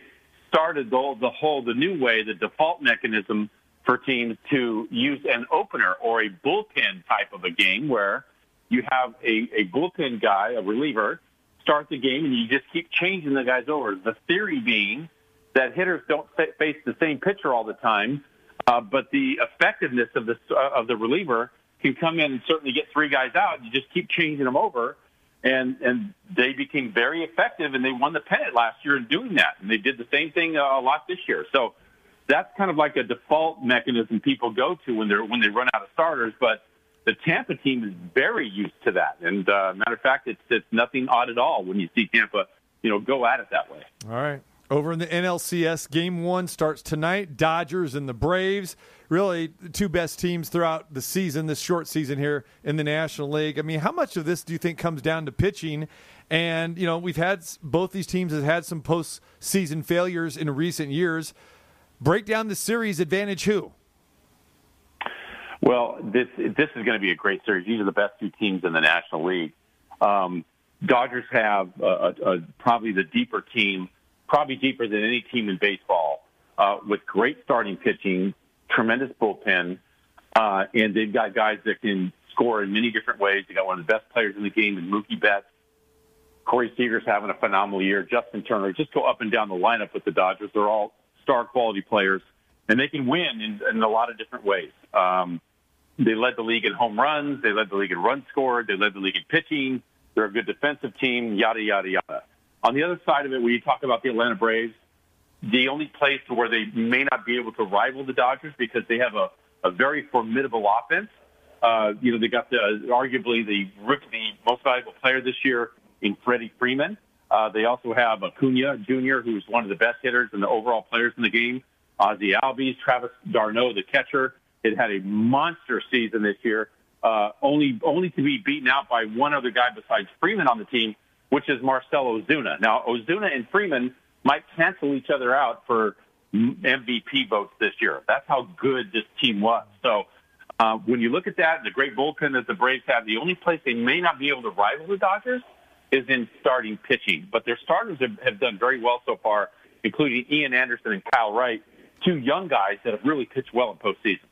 started the the whole the new way, the default mechanism for teams to use an opener or a bullpen type of a game where you have a, a bullpen guy, a reliever, start the game and you just keep changing the guys over. The theory being that hitters don't fa- face the same pitcher all the time, uh, but the effectiveness of the uh, of the reliever can come in and certainly get three guys out. You just keep changing them over, and and they became very effective, and they won the pennant last year in doing that. And they did the same thing uh, a lot this year. So that's kind of like a default mechanism people go to when they're when they run out of starters, but. The Tampa team is very used to that, and uh, matter of fact, it's it's nothing odd at all when you see Tampa, you know, go at it that way. All right. Over in the NLCS, game one starts tonight. Dodgers and the Braves. Really, the two best teams throughout the season, this short season here in the National League. I mean, how much of this do you think comes down to pitching? And, you know, we've had both these teams have had some postseason failures in recent years. Break down the series advantage who? Well, this this is going to be a great series. These are the best two teams in the National League. Um, Dodgers have a, a, a, probably the deeper team, probably deeper than any team in baseball, uh, with great starting pitching, tremendous bullpen, uh, and they've got guys that can score in many different ways. They got one of the best players in the game in Mookie Betts. Corey Seager's having a phenomenal year. Justin Turner. Just go up and down the lineup with the Dodgers. They're all star quality players, and they can win in, in a lot of different ways. Um, they led the league in home runs. They led the league in runs scored. They led the league in pitching. They're a good defensive team, yada, yada, yada. On the other side of it, when you talk about the Atlanta Braves, the only place where they may not be able to rival the Dodgers because they have a, a very formidable offense Uh, you know, they got the arguably the the most valuable player this year in Freddie Freeman. Uh, they also have Acuna Jr., who's one of the best hitters and the overall players in the game. Ozzy Albies, Travis d'Arnaud, the catcher, it had a monster season this year. Uh, only only to be beaten out by one other guy besides Freeman on the team, which is Marcell Ozuna. Now Ozuna and Freeman might cancel each other out for MVP votes this year. That's how good this team was. So uh, when you look at that, the great bullpen that the Braves have, the only place they may not be able to rival the Dodgers is in starting pitching. But their starters have, have done very well so far, including Ian Anderson and Kyle Wright, two young guys that have really pitched well in postseason.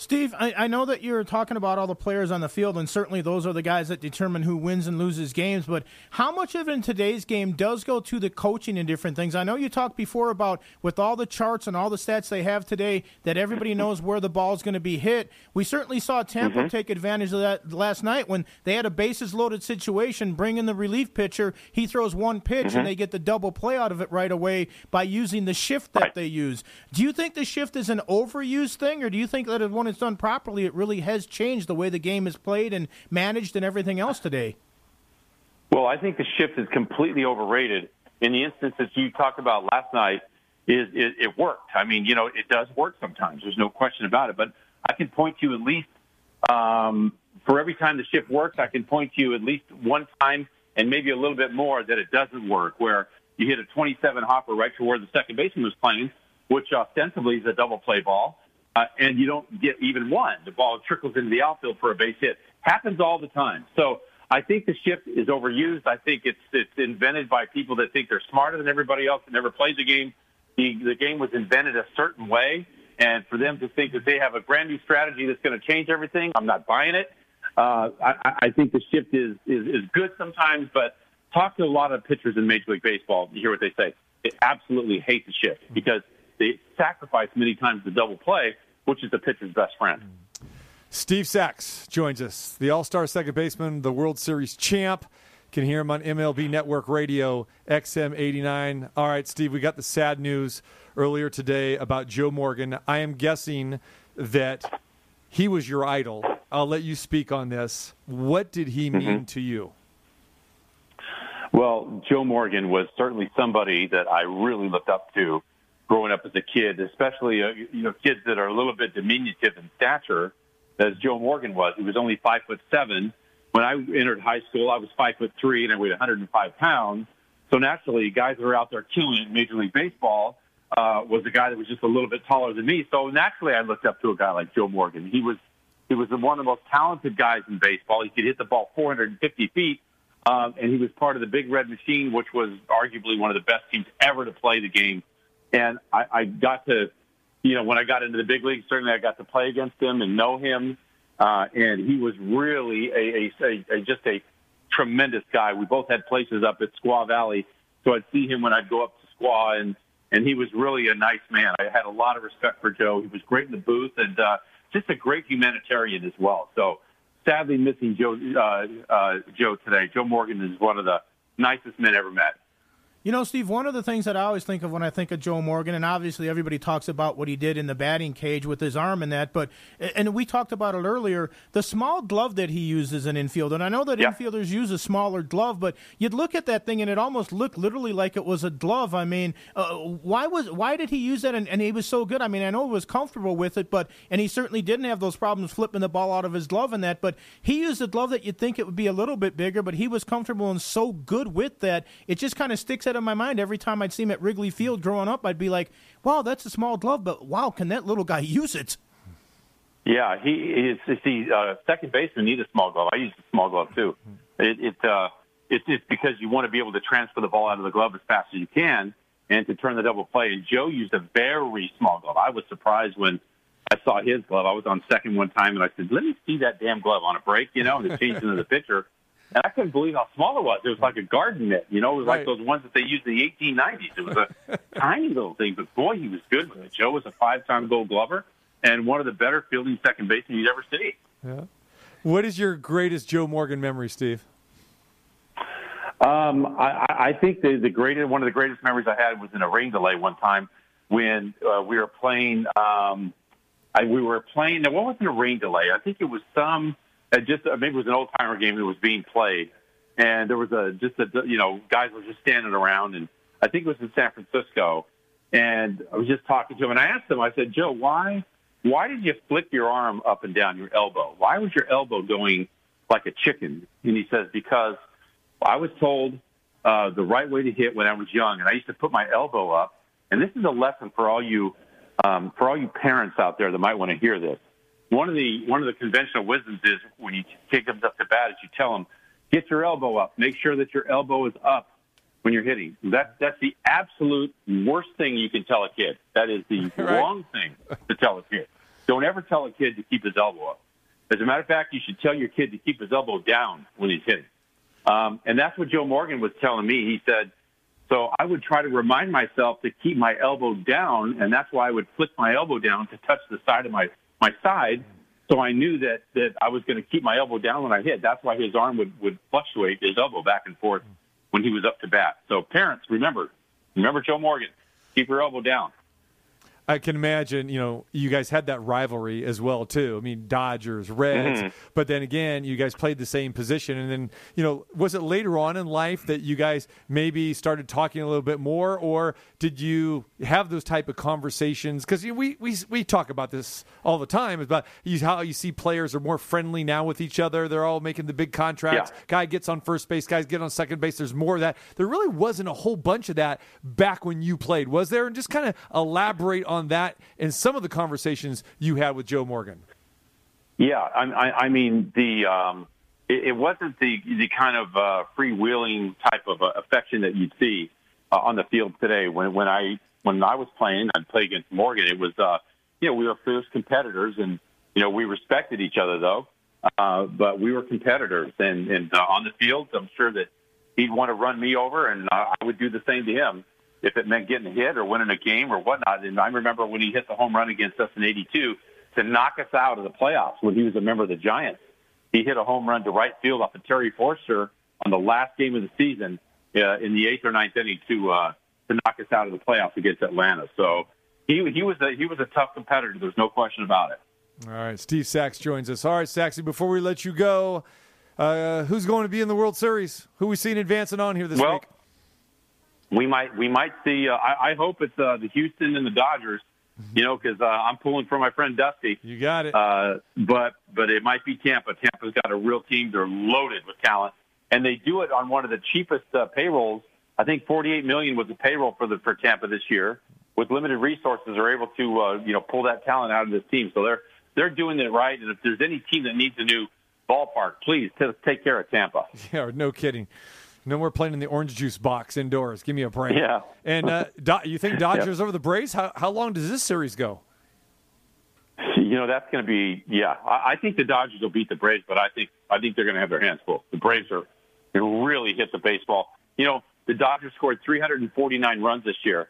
Steve, I, I, know that you're talking about all the players on the field, and certainly those are the guys that determine who wins and loses games. But how much of it in today's game does go to the coaching and different things? I know you talked before about with all the charts and all the stats they have today that everybody knows where the ball is going to be hit. We certainly saw Tampa mm-hmm. take advantage of that last night when they had a bases loaded situation, bring in the relief pitcher. He throws one pitch, mm-hmm. and they get the double play out of it right away by using the shift that right. they use. Do you think the shift is an overused thing, or do you think that it's one it's done properly, it really has changed the way the game is played and managed and everything else today. Well, I think the shift is completely overrated. In the instance that you talked about last night, is it, it worked. I mean, you know, it does work sometimes. There's no question about it. But I can point to at least um, for every time the shift works, I can point to you at least one time and maybe a little bit more that it doesn't work, where you hit a 27 hopper right to where the second baseman was playing, which ostensibly is a double play ball, uh, and you don't get even one. The ball trickles into the outfield for a base hit. Happens all the time. So I think the shift is overused. I think it's it's invented by people that think they're smarter than everybody else and never plays the game. The the game was invented a certain way, and for them to think that they have a brand new strategy that's going to change everything, I'm not buying it. Uh, I, I think the shift is, is is good sometimes, but talk to a lot of pitchers in Major League Baseball. You hear what they say. They absolutely hate the shift because they sacrifice many times the double play, which is the pitcher's best friend. Steve Sax joins us, the All Star second baseman, the World Series champ. Can hear him on MLB Network Radio, XM 89. All right, Steve, we got the sad news earlier today about Joe Morgan. I am guessing that he was your idol. I'll let you speak on this. What did he mean mm-hmm. to you? Well, Joe Morgan was certainly somebody that I really looked up to growing up as a kid, especially uh, you know kids that are a little bit diminutive in stature, as Joe Morgan was. He was only five foot seven. When I entered high school, I was five foot three and I weighed 105 pounds. So naturally, guys that are out there killing in Major League Baseball uh, was a guy that was just a little bit taller than me. So naturally, I looked up to a guy like Joe Morgan. He was he was one of the most talented guys in baseball. He could hit the ball 450 feet, um, and he was part of the Big Red Machine, which was arguably one of the best teams ever to play the game and I, I got to, you know, when I got into the big leagues, certainly I got to play against him and know him. Uh, and he was really a, a, a, a just a tremendous guy. We both had places up at Squaw Valley, so I'd see him when I'd go up to Squaw, and and he was really a nice man. I had a lot of respect for Joe. He was great in the booth and uh, just a great humanitarian as well. So sadly missing Joe uh, uh, Joe today. Joe Morgan is one of the nicest men ever met. You know, Steve, one of the things that I always think of when I think of Joe Morgan, and obviously everybody talks about what he did in the batting cage with his arm and that, but, and we talked about it earlier, the small glove that he uses in infield. And I know that yeah. infielders use a smaller glove, but you'd look at that thing and it almost looked literally like it was a glove. I mean, uh, why was, why did he use that? And, and he was so good. I mean, I know he was comfortable with it, but, and he certainly didn't have those problems flipping the ball out of his glove and that, but he used a glove that you'd think it would be a little bit bigger, but he was comfortable and so good with that. It just kind of sticks out of my mind every time I'd see him at Wrigley Field growing up. I'd be like, "Wow, that's a small glove, but wow, can that little guy use it?" Yeah, he is. See, uh, second baseman need a small glove. I use a small glove too. It, it uh, it's, it's because you want to be able to transfer the ball out of the glove as fast as you can and to turn the double play. And Joe used a very small glove. I was surprised when I saw his glove. I was on second one time and I said, "Let me see that damn glove on a break," you know, and it changed into the pitcher. And I couldn't believe how small it was. It was like a garden net, you know. It was right. like those ones that they used in the 1890s. It was a tiny little thing, but boy, he was good with it. Joe was a five-time Gold Glover and one of the better fielding second basemen you'd ever see. Yeah. What is your greatest Joe Morgan memory, Steve? Um, I, I think the, the greatest, one of the greatest memories I had was in a rain delay one time when uh, we were playing. Um, I, we were playing. What wasn't a rain delay? I think it was some. Uh, just uh, maybe it was an old timer game that was being played, and there was a just a you know guys were just standing around, and I think it was in San Francisco, and I was just talking to him, and I asked him. I said, Joe, why why did you flick your arm up and down your elbow? Why was your elbow going like a chicken? And he says because I was told uh, the right way to hit when I was young, and I used to put my elbow up. And this is a lesson for all you um, for all you parents out there that might want to hear this. One of the one of the conventional wisdoms is when you take them up to bat, is you tell them get your elbow up. Make sure that your elbow is up when you're hitting. That that's the absolute worst thing you can tell a kid. That is the Right. wrong thing to tell a kid. Don't ever tell a kid to keep his elbow up. As a matter of fact, you should tell your kid to keep his elbow down when he's hitting. Um, and that's what Joe Morgan was telling me. He said, so I would try to remind myself to keep my elbow down, and that's why I would flick my elbow down to touch the side of my my side, so I knew that that I was going to keep my elbow down when I hit. That's why his arm would would fluctuate his elbow back and forth when he was up to bat. So parents, remember, remember Joe Morgan, keep your elbow down. I can imagine, you know, you guys had that rivalry as well too. I mean, Dodgers, Reds, Mhm. but then again, you guys played the same position, and then you know, was it later on in life that you guys maybe started talking a little bit more, or did you have those type of conversations? Because we we we talk about this all the time about how you see players are more friendly now with each other. They're all making the big contracts. Yeah. Guy gets on first base, guys get on second base. There's more of that. There really wasn't a whole bunch of that back when you played, was there? And just kind of elaborate on that and some of the conversations you had with Joe Morgan. Yeah, I, I, I mean the um, it, it wasn't the the kind of uh, freewheeling type of uh, affection that you'd see uh, on the field today. When when I when I was playing, I'd play against Morgan. It was uh, you know we were fierce competitors, and you know we respected each other though. Uh, but we were competitors, and and uh, on the field, I'm sure that he'd want to run me over, and uh, I would do the same to him if it meant getting a hit or winning a game or whatnot. And I remember when he hit the home run against us in '82 to knock us out of the playoffs when he was a member of the Giants. He hit a home run to right field off of Terry Forster on the last game of the season uh, in the eighth or ninth inning to uh, to knock us out of the playoffs against Atlanta. So he he was a he was a tough competitor. There's no question about it. All right, Steve Sax joins us. All right, Saxy, before we let you go, uh, who's going to be in the World Series? Who we seen advancing on here this Well, week? We might we might see. Uh, I, I hope it's uh, the Houston and the Dodgers. You know, because uh, I'm pulling for my friend Dusty. You got it. Uh, but but it might be Tampa. Tampa's got a real team. They're loaded with talent, and they do it on one of the cheapest uh, payrolls. I think 48 million was the payroll for the for Tampa this year. With limited resources, are able to uh, you know pull that talent out of this team. So they're they're doing it right. And if there's any team that needs a new ballpark, please t- take care of Tampa. Yeah, no kidding. No more playing in the orange juice box indoors. Give me a break. Yeah. And uh, Do- you think Dodgers over the Braves? How, how long does this series go? You know that's going to be yeah. I, I think the Dodgers will beat the Braves, but I think I think they're going to have their hands full. The Braves are they really hit the baseball. You know the Dodgers scored 349 runs this year,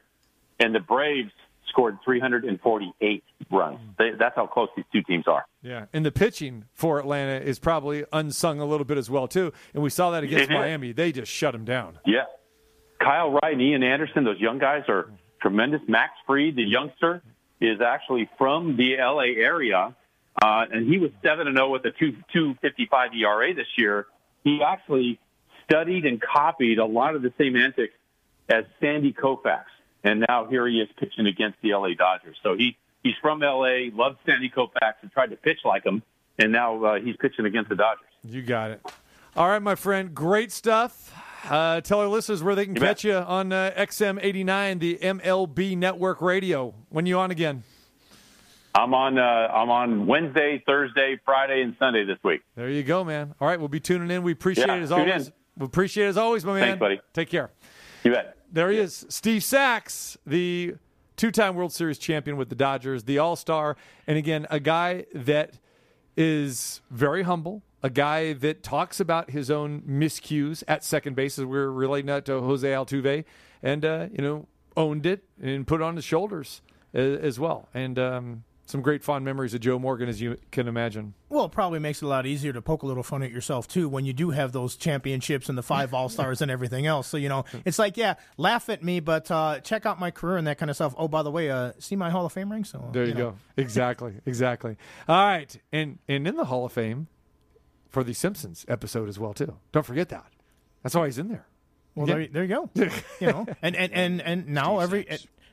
and the Braves scored 348 runs. They, that's how close these two teams are. Yeah, and the pitching for Atlanta is probably unsung a little bit as well too. And we saw that against Miami; they just shut them down. Yeah, Kyle Wright and Ian Anderson, those young guys are tremendous. Max Fried, the youngster, is actually from the LA area, uh, and he was seven and zero with a two two fifty five ERA this year. He actually studied and copied a lot of the same antics as Sandy Koufax, and now here he is pitching against the LA Dodgers. So he he's from LA, loved Sandy Koufax, and tried to pitch like him, and now uh, he's pitching against the Dodgers. You got it. All right, my friend. Great stuff. Uh, tell our listeners where they can You bet. catch you on uh, XM89, the MLB Network Radio. When you on again? I'm on uh, I'm on Wednesday, Thursday, Friday, and Sunday this week. There you go, man. All right, we'll be tuning in. We appreciate Yeah, it as tune always. in. We appreciate it as always, my man. Thanks, buddy. Take care. You bet. There he is, Steve Sax, the two-time World Series champion with the Dodgers, the All-Star, and again, a guy that is very humble, a guy that talks about his own miscues at second base, as we're relating that to Jose Altuve, and uh, you know, owned it and put it on his shoulders as, as well. And um, some great fond memories of Joe Morgan, as you can imagine. Well, it probably makes it a lot easier to poke a little fun at yourself too when you do have those championships and the five All Stars and everything else. So you know, it's like, yeah, laugh at me, but uh, check out my career and that kind of stuff. Oh, by the way, uh, see my Hall of Fame ring. So There you, know. go. Exactly. exactly. All right, and and in the Hall of Fame for the Simpsons episode as well too. Don't forget that. That's why he's in there. Well, Yeah. there, there you go. you know, and and and and now every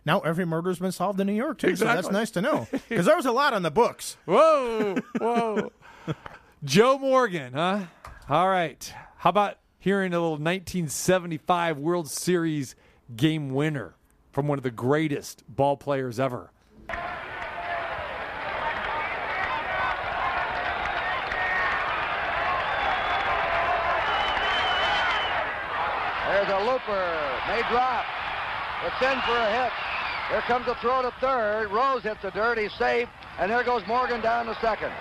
now every murder's been solved in New York too. So that's nice to know because there was a lot on the books. Whoa, whoa. Joe Morgan, huh? All right. How about hearing a little 1975 World Series game winner from one of the greatest ball players ever? There's a looper. May drop. It's in for a hit. Here comes a throw to third. Rose hits the dirt. He's safe. And there goes Morgan down to second.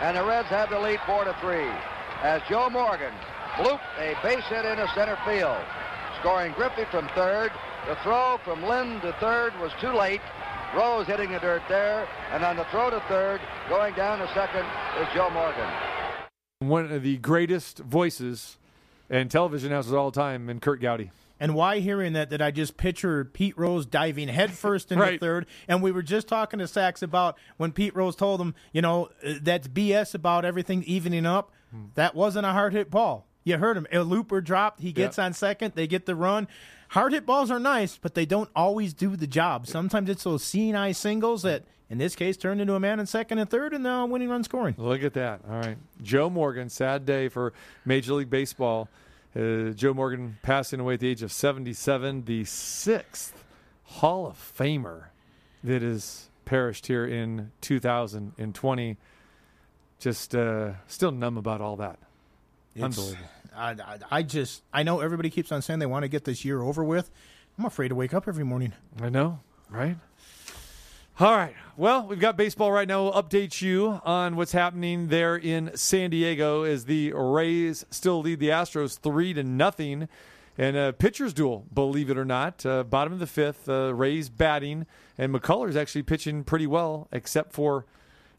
And the Reds have the lead four to three. As Joe Morgan blooped a base hit into center field. Scoring Griffey from third. The throw from Lynn to third was too late. Rose hitting the dirt there. And on the throw to third, going down to second, is Joe Morgan. One of the greatest voices and television announcers all time, and Curt Gowdy. And why hearing that did I just picture Pete Rose diving headfirst in the Right. third? And we were just talking to Sax about when Pete Rose told him, you know, uh, that's BS about everything evening up. Hmm. That wasn't a hard hit ball. You heard him. A looper dropped. He gets on second. They get the run. Hard hit balls are nice, but they don't always do the job. Sometimes it's those seeing eye singles that, in this case, turned into a man in second and third and uh, winning run scoring. Look at that. All right. Joe Morgan, sad day for Major League Baseball. Uh, Joe Morgan passing away at the age of 77, the sixth Hall of Famer that has perished here in 2020. Just uh, still numb about all that. It's- Unbelievable. I, I, I just, I know everybody keeps on saying they want to get this year over with. I'm afraid to wake up every morning. I know, right? All right. Well, we've got baseball right now. We'll update you on what's happening there in San Diego as the Rays still lead the Astros three to nothing. And a pitcher's duel, believe it or not. Uh, bottom of the fifth, uh, Rays batting, and McCullers actually pitching pretty well, except for,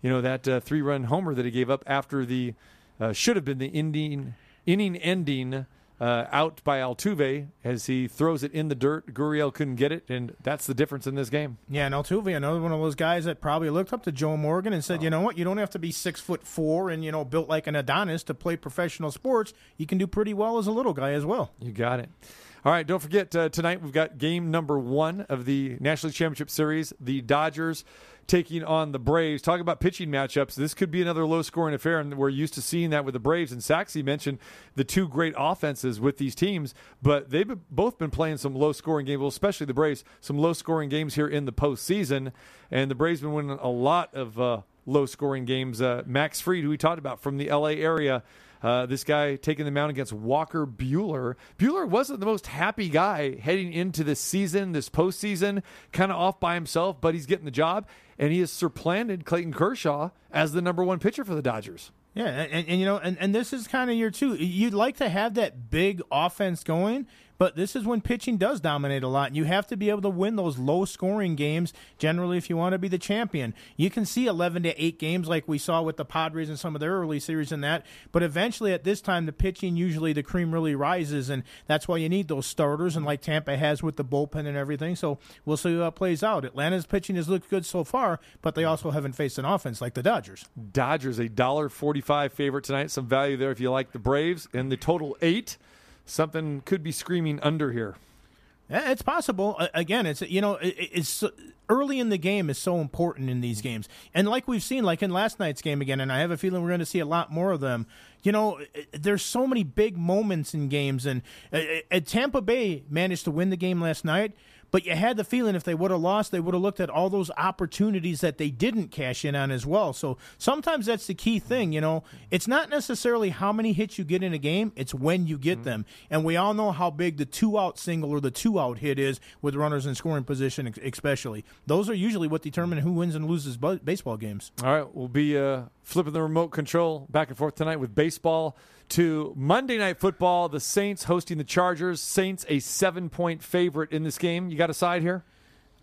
you know, that uh, three-run homer that he gave up after the uh, should have been the inning inning ending uh, out by Altuve as he throws it in the dirt. Gurriel couldn't get it, and that's the difference in this game. Yeah, and Altuve, another one of those guys that probably looked up to Joe Morgan and said, you know what, you don't have to be six foot four and you know built like an Adonis to play professional sports. You can do pretty well as a little guy as well. You got it. All right, don't forget uh, tonight we've got game number one of the National League Championship Series. The Dodgers taking on the Braves. Talk about pitching matchups. This could be another low scoring affair, and we're used to seeing that with the Braves. And Saxey mentioned the two great offenses with these teams, but they've both been playing some low scoring games, well, especially the Braves, some low scoring games here in the postseason. And the Braves been winning a lot of uh, low scoring games. Uh, Max Fried, who we talked about from the LA area. Uh, this guy taking the mound against Walker Buehler. Buehler wasn't the most happy guy heading into this season, this postseason, kind of off by himself, but he's getting the job, and he has supplanted Clayton Kershaw as the number one pitcher for the Dodgers. Yeah, and, and, you know, and, and this is kind of year two. You'd like to have that big offense going, but this is when pitching does dominate a lot. And you have to be able to win those low scoring games generally if you want to be the champion. You can see 11 to 8 games like we saw with the Padres in some of their early series and that, but eventually at this time, the pitching usually the cream really rises, and that's why you need those starters, and like Tampa has with the bullpen and everything. So we'll see how it plays out. Atlanta's pitching has looked good so far, but they also haven't faced an offense like the Dodgers. Dodgers a dollar forty-five favorite tonight. Some value there if you like the Braves, and the total eight. Something could be screaming under here. Yeah, It's possible. Again, it's you know, it's early in the game is so important in these games, and like we've seen, like in last night's game again, and I have a feeling we're going to see a lot more of them. You know, there's so many big moments in games, and uh, uh, Tampa Bay managed to win the game last night. But you had the feeling if they would have lost, they would have looked at all those opportunities that they didn't cash in on as well. So sometimes that's the key thing, you know. It's not necessarily how many hits you get in a game, it's when you get them. And we all know how big the two out single or the two out hit is with runners in scoring position, especially. Those are usually what determine who wins and loses baseball games. All right, we'll be uh, flipping the remote control back and forth tonight with baseball to Monday Night Football. The Saints hosting the Chargers. Saints a seven point favorite in this game. You got a side here?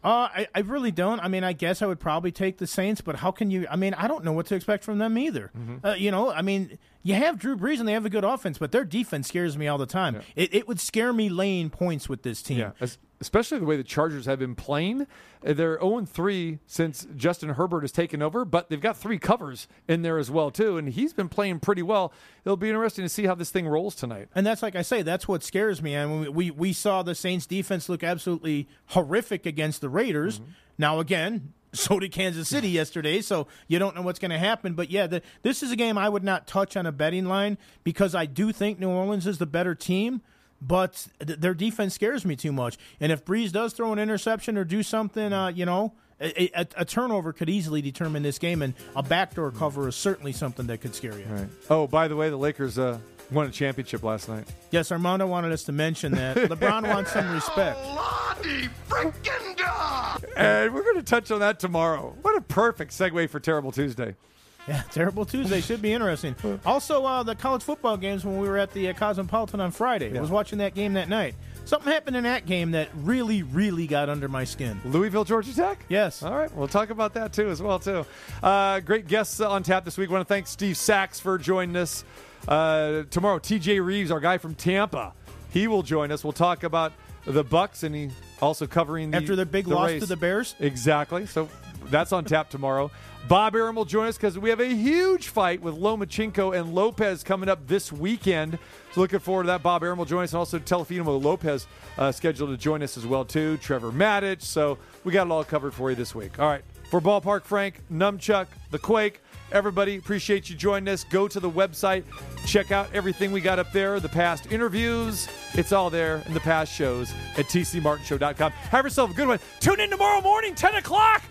Uh, I, I really don't. I mean, I guess I would probably take the Saints, but how can you? I mean, I don't know what to expect from them either. Mm-hmm. Uh, you know, I mean, you have Drew Brees and they have a good offense, but their defense scares me all the time. It, it would scare me laying points with this team. Yeah, es- especially the way the Chargers have been playing. Uh, They're 0 3 since Justin Herbert has taken over, but they've got three covers in there as well too, and he's been playing pretty well. It'll be interesting to see how this thing rolls tonight. And that's like I say, that's what scares me. And we, we we saw the Saints defense look absolutely horrific against the Raiders. Mm-hmm. Now again, so did Kansas City yesterday. So you don't know what's going to happen. But yeah, the, this is a game I would not touch on a betting line because I do think New Orleans is the better team. But th- their defense scares me too much. And if Brees does throw an interception or do something, uh, you know, a, a, a turnover could easily determine this game, and a backdoor cover is certainly something that could scare you. Right. Oh, by the way, the Lakers uh, won a championship last night. Yes, Armando wanted us to mention that. LeBron wants some respect. And we're going to touch on that tomorrow. What a perfect segue for Terrible Tuesday. Yeah, Terrible Tuesday should be interesting. Also, uh, the college football games when we were at the uh, Cosmopolitan on Friday. I was watching that game that night. Something happened in that game that really, really got under my skin. Louisville, Georgia Tech? Yes. All right, we'll talk about that too as well too. Uh, great guests on tap this week. want to thank Steve Sax for joining us. Uh, tomorrow, TJ Reeves, our guy from Tampa, he will join us. We'll talk about the Bucs and he also covering the, After their big loss race. to the Bears? Exactly. So that's on tap tomorrow. Bob Arum will join us because we have a huge fight with Lomachenko and Lopez coming up this weekend. So looking forward to that. Bob Arum will join us, and also Teofimo Lopez uh, scheduled to join us as well too. Trevor Maddich. So we got it all covered for you this week. All right. For Ballpark Frank, Numchuck, The Quake, everybody, appreciate you joining us. Go to the website, check out everything we got up there, the past interviews. It's all there in the past shows at tcmartinshow.com. Have yourself a good one. Tune in tomorrow morning, 10 o'clock,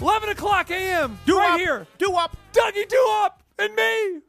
11 o'clock a.m. Do right up. here. Do up. Dougie Do Up and me.